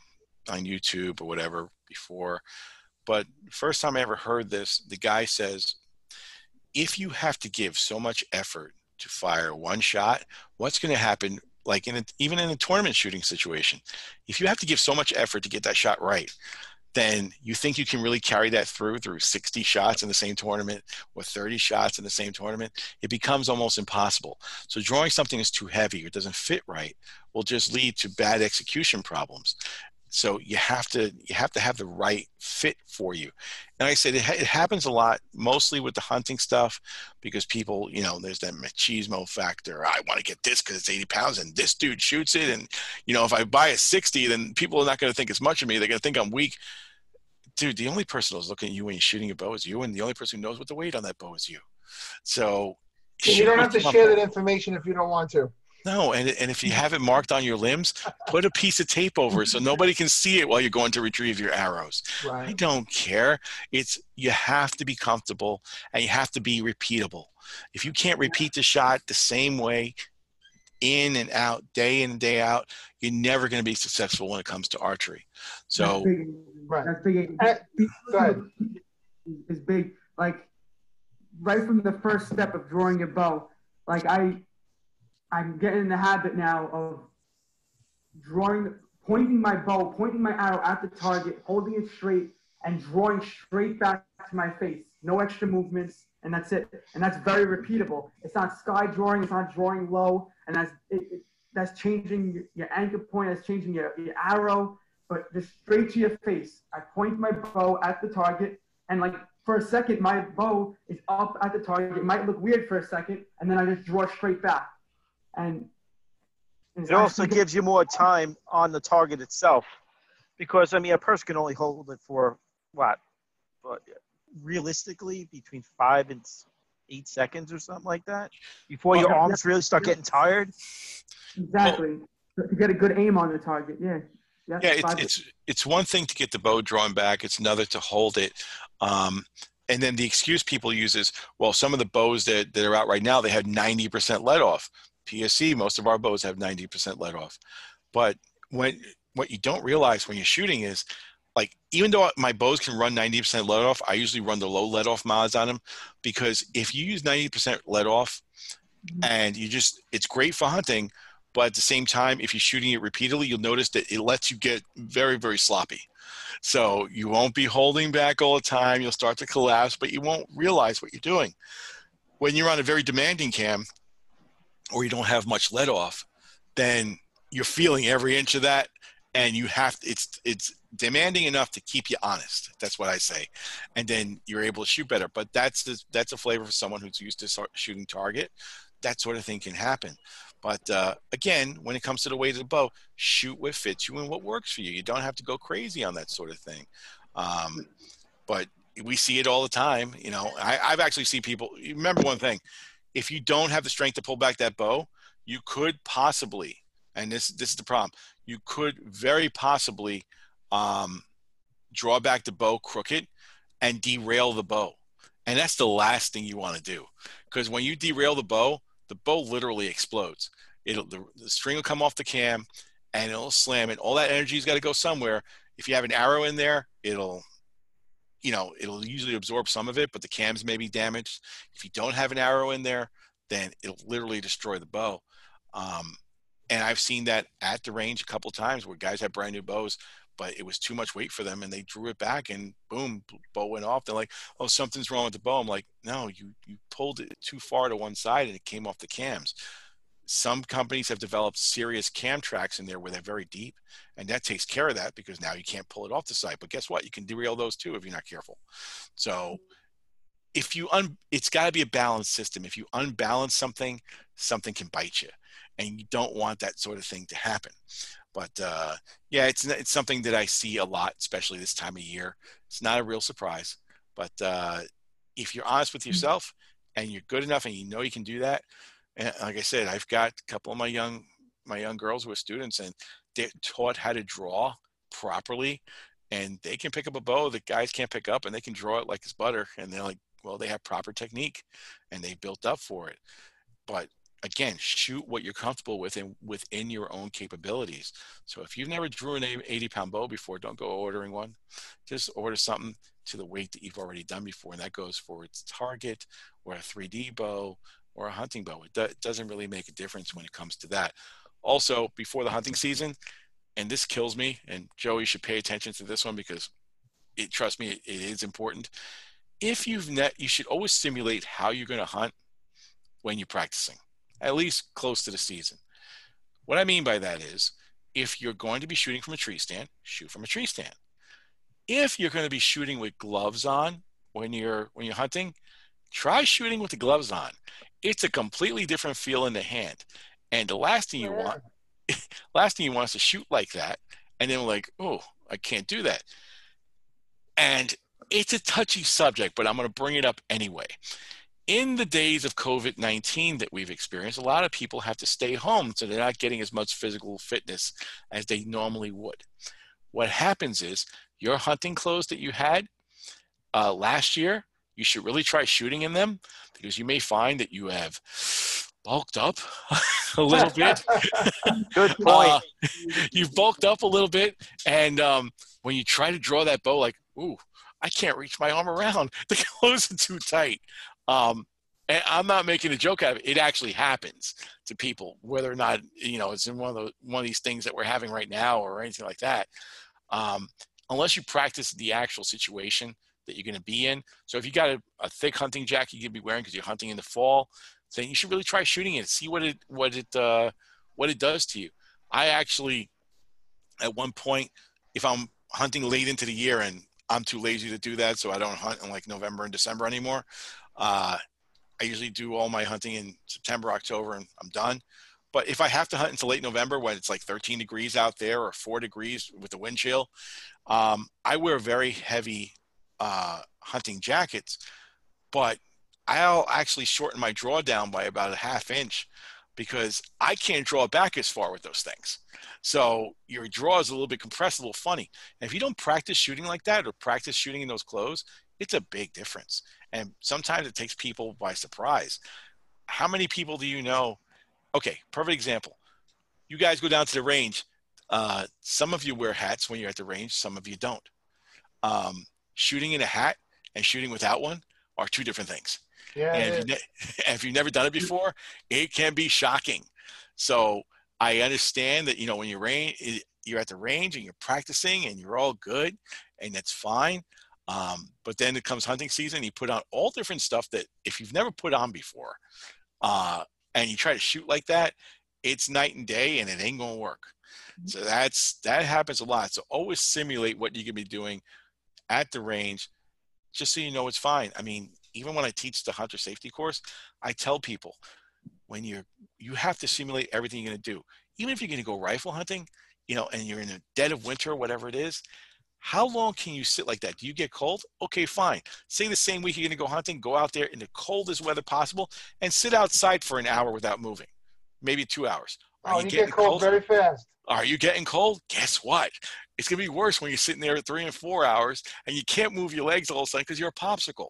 on YouTube or whatever before, but first time I ever heard this, the guy says, if you have to give so much effort to fire one shot, what's going to happen? Like in a, even in a tournament shooting situation, if you have to give so much effort to get that shot right, then you think you can really carry that through through 60 shots in the same tournament or 30 shots in the same tournament it becomes almost impossible. So drawing something is too heavy or doesn't fit right will just lead to bad execution problems so you have to you have to have the right fit for you. And like i said it, ha- it happens a lot mostly with the hunting stuff because people you know there's that machismo factor. I want to get this because it's 80 pounds and this dude shoots it and you know if i buy a 60 then people are not going to think as much of me. They're going to think i'm weak. Dude the only person who's looking at you when you're shooting a bow is you and the only person who knows what the weight on that bow is you. So you don't have to share that information if you don't want to. No, and and if you hmm. have it marked on your limbs, put a piece of tape over it so nobody can see it while you're going to retrieve your arrows. I don't care. It's you have to be comfortable and you have to be repeatable. If you can't repeat the shot the same way in and out, day in and day out, you're never going to be successful when it comes to archery. So That's big. Right. That's big. Uh, go ahead. Is big. Like right from the first step of drawing your bow. Like I, I'm getting in the habit now of drawing, pointing my bow, pointing my arrow at the target, holding it straight, and drawing straight back to my face. No extra movements, and that's it. And that's very repeatable. It's not sky drawing. It's not drawing low, and that's it, it, that's changing your, your anchor point. That's changing your, your arrow, but just straight to your face. I point my bow at the target, and like for a second, my bow is up at the target. It might look weird for a second, and then I just draw straight back. And and It also gives you more time on the target itself, because I mean, a person can only hold it for what, but realistically, between five and eight seconds or something like that, before your arms really start getting tired. exactly to get a good aim on the target. Yeah. yeah, it's it's it's one thing to get the bow drawn back. It's another to hold it. Um, and then the excuse people use is, well, some of the bows that, that are out right now, they have 90% let off. PSE, most of our bows have 90% let off. But when what you don't realize when you're shooting is like even though my bows can run 90% let off, I usually run the low let off mods on them because if you use 90% let off Mhm. and you just it's great for hunting, but at the same time, if you're shooting it repeatedly, you'll notice that it lets you get very, very sloppy. So you won't be holding back all the time. You'll start to collapse, but you won't realize what you're doing. When you're on a very demanding cam or you don't have much let off, then you're feeling every inch of that and you have it's it's demanding enough to keep you honest. That's what i say. And then you're able to shoot better. But that's the, that's a flavor for someone who's used to shooting target. That sort of thing can happen. But uh, again when it comes to the weight of the bow shoot what fits you and what works for you. You don't have to go crazy on that sort of thing. Um, but we see it all the time you know. I, i've actually seen people remember one thing if you don't have the strength to pull back that bow you could possibly and this this is the problem you could very possibly um, draw back the bow crooked and derail the bow. And that's the last thing you want to do because when you derail the bow the bow literally explodes. It'll the, the string will come off the cam and it'll slam it. All that energy's got to go somewhere. If you have an arrow in there it'll you know it'll usually absorb some of it but the cams may be damaged if you don't have an arrow in there then it'll literally destroy the bow um, and I've seen that at the range a couple times where guys had brand new bows, but it was too much weight for them, and they drew it back, and boom, bow went off. They're like, "Oh, something's wrong with the bow." I'm like, "No, you you pulled it too far to one side, and it came off the cams." Some companies have developed serious cam tracks in there where they're very deep, and that takes care of that because now you can't pull it off the site. But guess what? You can derail those too if you're not careful. So if you un, it's got to be a balanced system. If you unbalance something, something can bite you and you don't want that sort of thing to happen. But uh, yeah, it's it's something that I see a lot, especially this time of year. It's not a real surprise, but uh, if you're honest with yourself and you're good enough and you know you can do that, and uh, like I said, I've got a couple of my young my young girls who are students and they're taught how to draw properly, and they can pick up a bow that guys can't pick up, and they can draw it like it's butter, and they're like, well, they have proper technique, and they built up for it. But again, shoot what you're comfortable with and within your own capabilities. So if you've never drew an 80 pound bow before, don't go ordering one. Just order something to the weight that you've already done before. And that goes for its target or a 3D bow or a hunting bow. It, do, it doesn't really make a difference when it comes to that. Also, before the hunting season, and this kills me, and Joey should pay attention to this one because it, trust me, it, it is important. If you've net, you should always simulate how you're going to hunt when you're practicing at least close to the season. What I mean by that is if you're going to be shooting from a tree stand, shoot from a tree stand. If you're going to be shooting with gloves on when you're when you're hunting, try shooting with the gloves on. It's a completely different feel in the hand. And the last thing you want last thing you want is to shoot like that and then like, "Oh, I can't do that." And it's a touchy subject, but I'm going to bring it up anyway in the days of COVID 19 that we've experienced, a lot of people have to stay home, so they're not getting as much physical fitness as they normally would. What happens is your hunting clothes that you had uh, last year, you should really try shooting in them because you may find that you have bulked up a little bit. Good point. Uh, you've bulked up a little bit, and um, when you try to draw that bow, like, ooh, I can't reach my arm around. The clothes are too tight. Um, and I'm not making a joke out of it. It actually happens to people, whether or not you know it's in one of the one of these things that we're having right now or anything like that. Um, unless you practice the actual situation that you're going to be in. So if you got a, a thick hunting jacket you can be wearing because you're hunting in the fall, then you should really try shooting it. See what it what it uh, what it does to you. I actually, at one point, if I'm hunting late into the year and I'm too lazy to do that, so I don't hunt in like November and December anymore. Uh, I usually do all my hunting in September, October, and I'm done. But if I have to hunt until late November when it's like 13 degrees out there or four degrees with the wind chill, um, I wear very heavy uh, hunting jackets, but I'll actually shorten my drawdown by about a half inch because I can't draw back as far with those things. So your draw is a little bit compressed, a little funny. And if you don't practice shooting like that or practice shooting in those clothes, it's a big difference. And sometimes it takes people by surprise. How many people do you know? Okay, perfect example. You guys go down to the range. Uh, some of you wear hats when you're at the range, some of you don't. Um, shooting in a hat and shooting without one are two different things. Yeah. And if, you ne- if you've never done it before, it can be shocking. So I understand that you know when you're rain, you're at the range and you're practicing and you're all good, and that's fine. Um, but then it comes hunting season, you put on all different stuff that if you've never put on before, uh, and you try to shoot like that, it's night and day, and it ain't gonna work. So that's that happens a lot. So always simulate what you can be doing at the range, just so you know it's fine. I mean, even when I teach the hunter safety course, I tell people when you're you have to simulate everything you're going to do. Even if you're going to go rifle hunting, you know, and you're in the dead of winter, whatever it is, how long can you sit like that? Do you get cold? Okay, fine. Say the same week you're going to go hunting, go out there in the coldest weather possible and sit outside for an hour without moving, maybe two hours. Are oh, you, you get cold, cold very fast. Are you getting cold? Guess what? It's going to be worse when you're sitting there three and four hours and you can't move your legs all of a sudden because you're a popsicle.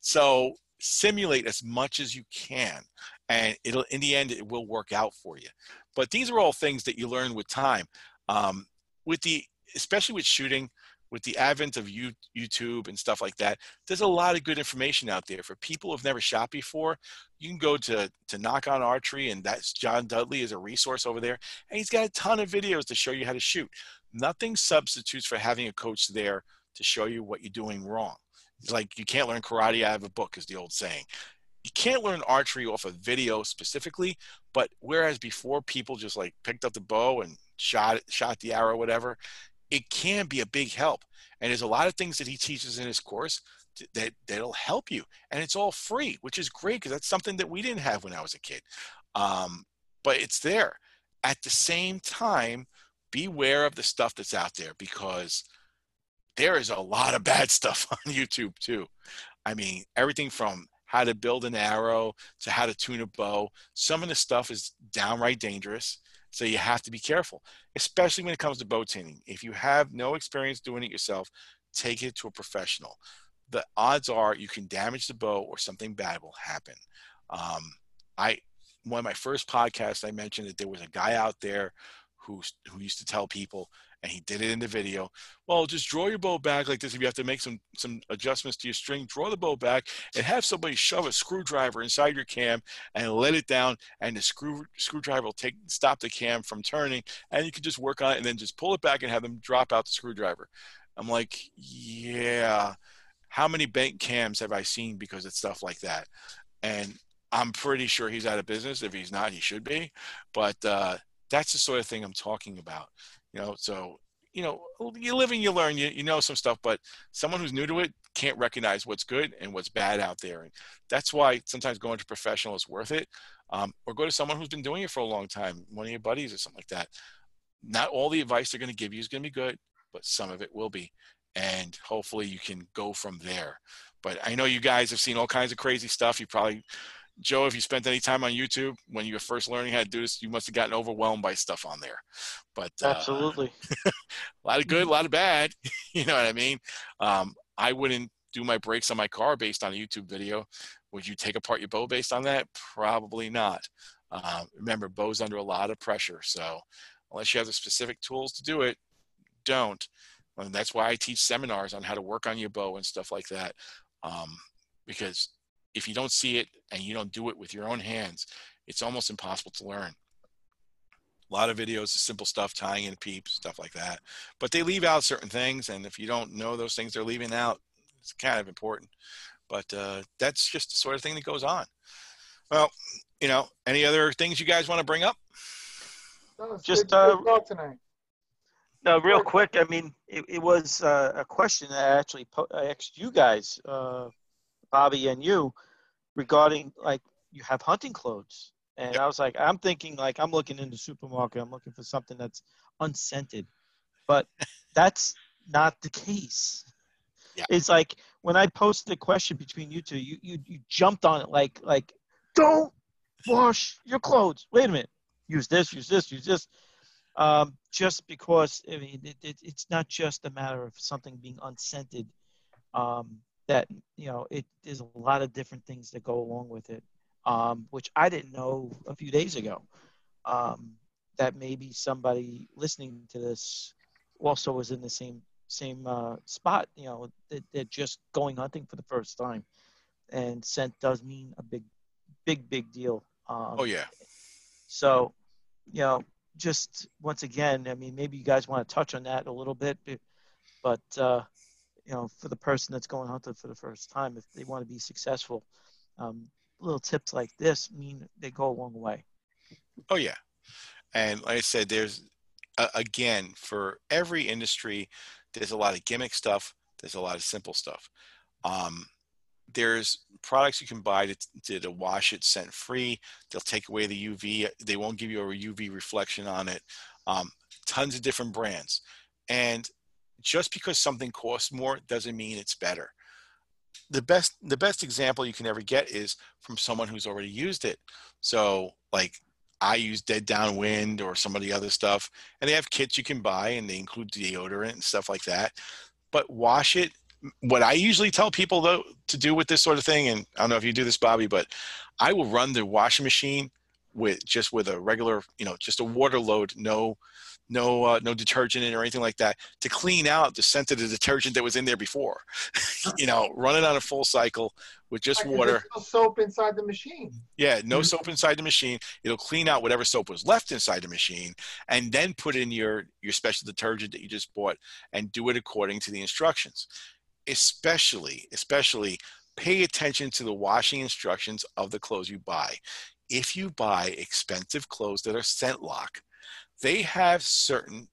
So simulate as much as you can and it'll in the end it will work out for you but these are all things that you learn with time um, with the especially with shooting with the advent of youtube and stuff like that there's a lot of good information out there for people who've never shot before. You can go to to Nock On Archery and that's john dudley is a resource over there and he's got a ton of videos to show you how to shoot. Nothing substitutes for having a coach there to show you what you're doing wrong. It's like you can't learn karate out of a book, is the old saying. You can't learn archery off a video specifically, but whereas before people just like picked up the bow and shot shot the arrow, whatever, it can be a big help. And there's a lot of things that he teaches in his course that that'll help you, and it's all free, which is great because that's something that we didn't have when I was a kid. Um, but it's there. At the same time, beware of the stuff that's out there because there is a lot of bad stuff on YouTube too. I mean, everything from how to build an arrow to how to tune a bow. Some of the stuff is downright dangerous. So you have to be careful, especially when it comes to bow tuning. If you have no experience doing it yourself, take it to a professional. The odds are you can damage the bow or something bad will happen. Um, I one of my first podcasts I mentioned that there was a guy out there who who used to tell people and he did it in the video. Well, just draw your bow back like this. If you have to make some some adjustments to your string, draw the bow back and have somebody shove a screwdriver inside your cam and let it down, and the screw screwdriver will take stop the cam from turning, and you can just work on it and then just pull it back and have them drop out the screwdriver. I'm like, yeah. How many bank cams have I seen because it's stuff like that? And I'm pretty sure he's out of business. If he's not, he should be. But uh, that's the sort of thing I'm talking about you know so you know you live and you learn you, you know some stuff but someone who's new to it can't recognize what's good and what's bad out there and that's why sometimes going to professional is worth it um, or go to someone who's been doing it for a long time one of your buddies or something like that not all the advice they're going to give you is going to be good but some of it will be and hopefully you can go from there. But I know you guys have seen all kinds of crazy stuff. You probably, Joe, if you spent any time on YouTube when you were first learning how to do this, you must have gotten overwhelmed by stuff on there. But uh, Absolutely. a lot of good, a lot of bad. you know what I mean? Um, I wouldn't do my brakes on my car based on a YouTube video. Would you take apart your bow based on that? Probably not. Um, remember, bow's under a lot of pressure. So unless you have the specific tools to do it, don't. And that's why I teach seminars on how to work on your bow and stuff like that. Um, because if you don't see it and you don't do it with your own hands, it's almost impossible to learn. A lot of videos of simple stuff, tying in peeps, stuff like that. But they leave out certain things, and if you don't know those things they're leaving out, it's kind of important. But uh, that's just the sort of thing that goes on. Well, you know, any other things you guys want to bring up? No, Just, good- good uh, talk tonight. No, real quick. I mean, it, it was uh, a question that I actually po- I asked you guys, uh, Bobby and you, regarding like you have hunting clothes, and. I was like, I'm thinking like I'm looking in the supermarket, I'm looking for something that's unscented, but that's not the case. Yeah. It's like when I posted the question between you two, you you you jumped on it like like don't wash your clothes. Wait a minute, use this, use this, use this um, just because I mean it, it, it's not just a matter of something being unscented. Um, that you know, it there's a lot of different things that go along with it, um, which I didn't know a few days ago. Um, that maybe somebody listening to this also was in the same same uh, spot. You know, that they're just going hunting for the first time, and scent does mean a big, big, big deal. Um, Oh yeah. so, you know, just once again, I mean, maybe you guys want to touch on that a little bit, but- but uh, you know, for the person that's going hunting for the first time, if they want to be successful, um, little tips like this mean they go a long way. Oh yeah, and like I said, there's uh, again for every industry, there's a lot of gimmick stuff. There's a lot of simple stuff. Um, there's products you can buy to, to, to wash it scent free. They'll take away the UV. They won't give you a UV reflection on it. Um, tons of different brands, and just because something costs more doesn't mean it's better. The best the best example you can ever get is from someone who's already used it. So like I use Dead Downwind or some of the other stuff, and they have kits you can buy, and they include deodorant and stuff like that. But wash it. What I usually tell people though to do with this sort of thing, and I don't know if you do this, Bobby, but I will run the washing machine with just with a regular, you know, just a water load, no, no, uh, no detergent in or anything like that, to clean out the scent of the detergent that was in there before. you know, run it on a full cycle with just Right, 'cause water. No soap inside the machine. Yeah, no Mhm. soap inside the machine. It'll clean out whatever soap was left inside the machine, and then put in your your special detergent that you just bought, and do it according to the instructions. Especially, especially, pay attention to the washing instructions of the clothes you buy. If you buy expensive clothes that are ScentLok, they have certain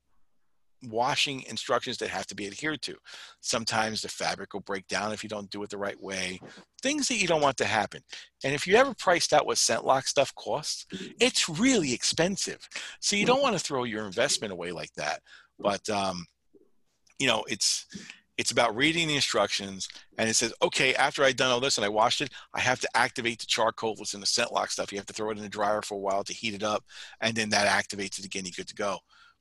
washing instructions that have to be adhered to. Sometimes the fabric will break down if you don't do it the right way. Things that you don't want to happen. And if you ever priced out what ScentLok stuff costs, it's really expensive. So you don't want to throw your investment away like that. But um, you know, it's it's about reading the instructions and it says, okay, after I've done all this and I washed it, I have to activate the charcoal that's in the ScentLok stuff. You have to throw it in the dryer for a while to heat it up, and then that activates it again. You're good to go.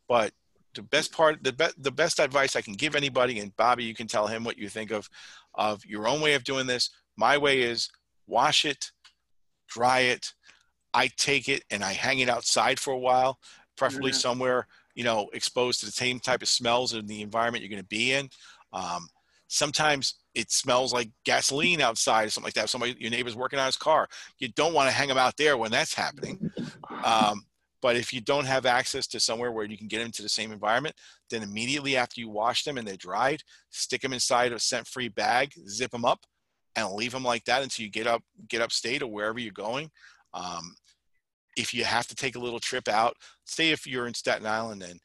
But the best part, the best, the best advice I can give anybody, and Bobby, you can tell him what you think of, of your own way of doing this. My way is wash it, dry it. I take it and I hang it outside for a while, preferably Yeah. somewhere you know exposed to the same type of smells in the environment you're going to be in. Um, sometimes it smells like gasoline outside or something like that. Somebody, your neighbor's working on his car. You don't want to hang them out there when that's happening. Um, but if you don't have access to somewhere where you can get them to the same environment, then immediately after you wash them and they're dried, stick them inside a scent-free bag, zip them up, and leave them like that until you get up, get upstate or wherever you're going. Um, if you have to take a little trip out, say if you're in Staten Island and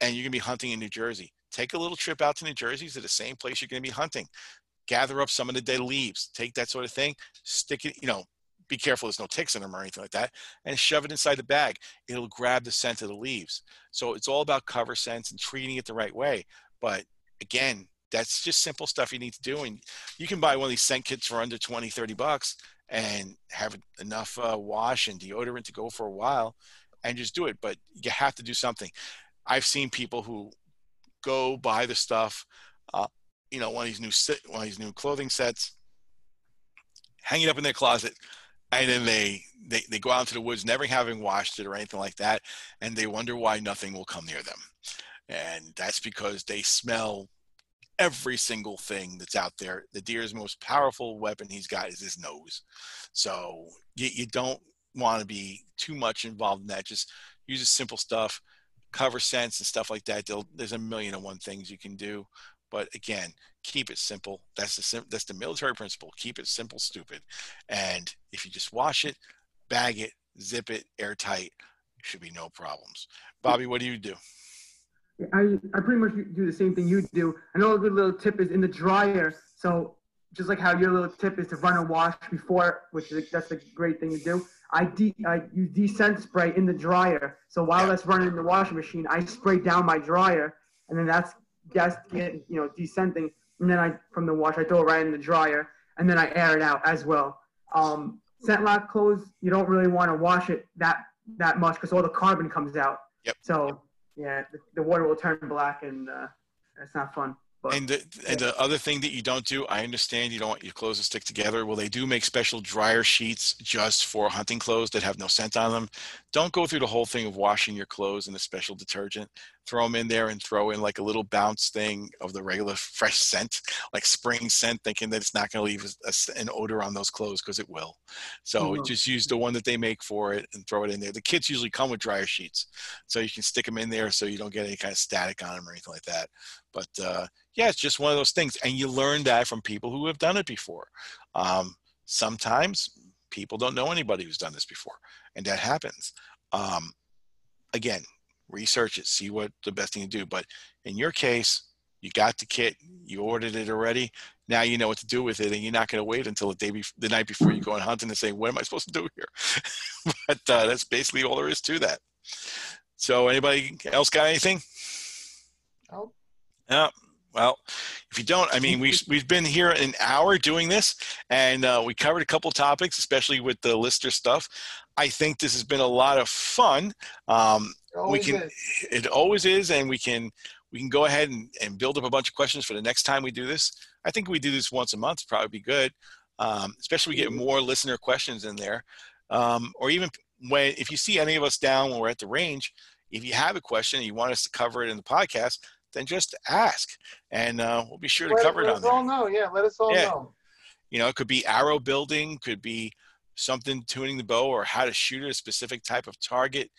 and you're gonna be hunting in New Jersey, take a little trip out to New Jersey to the same place you're gonna be hunting. Gather up some of the dead leaves, take that sort of thing, stick it, you know, be careful there's no ticks in them or anything like that, and shove it inside the bag. It'll grab the scent of the leaves. So it's all about cover scents and treating it the right way. But again, that's just simple stuff you need to do. And you can buy one of these scent kits for under 20, 30 bucks and have enough uh, wash and deodorant to go for a while and just do it. But you have to do something. I've seen people who go buy the stuff, uh, you know, one of these new one of these new clothing sets, hang it up in their closet, and then they, they they go out into the woods never having washed it or anything like that, and they wonder why nothing will come near them, and that's because they smell every single thing that's out there. The deer's most powerful weapon he's got is his nose. So you, you don't want to be too much involved in that. Just use the simple stuff, cover scents and stuff like that. There's a million and one things you can do. But again, keep it simple. That's the that's the military principle. Keep it simple, stupid. And if you just wash it, bag it, zip it, airtight, should be no problems. Bobby, what do you do? I, I pretty much do the same thing you do. I know a good little tip is in the dryer. So just like how your little tip is to run a wash before, which is that's a great thing to do. I de- I use descent spray in the dryer. So while that's running in the washing machine, I spray down my dryer, and then that's that's getting you know descenting, and then I from the wash I throw it right in the dryer, and then I air it out as well. Um, ScentLok clothes, you don't really want to wash it that that much because all the carbon comes out. Yep. So yeah, the, the water will turn black, and uh, it's not fun. But, and the, and the other thing that you don't do, I understand you don't want your clothes to stick together. Well, they do make special dryer sheets just for hunting clothes that have no scent on them. Don't go through the whole thing of washing your clothes in a special detergent. Throw them in there and throw in like a little bounce thing of the regular fresh scent, like spring scent, thinking that it's not going to leave a, a, an odor on those clothes because it will. So mm-hmm. just use the one that they make for it and throw it in there. The kits usually come with dryer sheets, so you can stick them in there so you don't get any kind of static on them or anything like that. But uh, yeah, it's just one of those things. And you learn that from people who have done it before. Um, sometimes people don't know anybody who's done this before, and that happens. Um, again, research it, see what the best thing to do. But in your case, you got the kit, you ordered it already. Now you know what to do with it, and you're not going to wait until the day the night before you go on hunting and say, "What am I supposed to do here?" but uh, that's basically all there is to that. So, anybody else got anything? Nope. Yeah. Well, if you don't, I mean, we've we've been here an hour doing this, and uh, we covered a couple topics, especially with the Lister stuff. I think this has been a lot of fun. Um, we can, is. it always is, and we can we can go ahead and, and build up a bunch of questions for the next time we do this. I think we do this once a month, probably be good, um, especially we get mm-hmm. more listener questions in there, um, or even when if you see any of us down when we're at the range, if you have a question and you want us to cover it in the podcast, then just ask, and uh, we'll be sure to let, cover it on there. Let us all know. Yeah, let us all yeah. know. You know, it could be arrow building, could be something tuning the bow, or how to shoot at a specific type of target.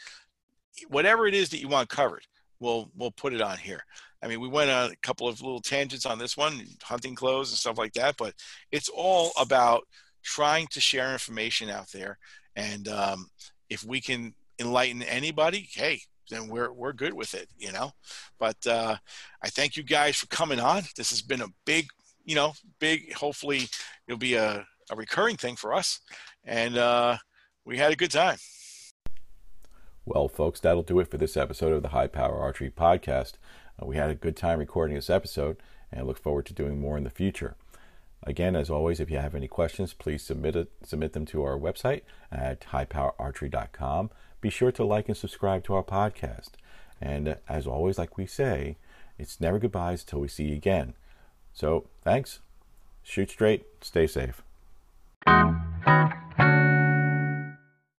Whatever it is that you want covered, we'll we'll put it on here. I mean, we went on a couple of little tangents on this one, hunting clothes and stuff like that, but it's all about trying to share information out there. And um, if we can enlighten anybody, hey, then we're we're good with it, you know. But uh, I thank you guys for coming on. This has been a big, you know, big. Hopefully, it'll be a, a recurring thing for us, and uh, we had a good time. Well, folks, that'll do it for this episode of the High Power Archery Podcast. Uh, we had a good time recording this episode, and look forward to doing more in the future. Again, as always, if you have any questions, please submit it, submit them to our website at highpowerarchery.com be sure to like and subscribe to our podcast. And as always, like we say, it's never goodbyes till we see you again. So thanks. Shoot straight. Stay safe.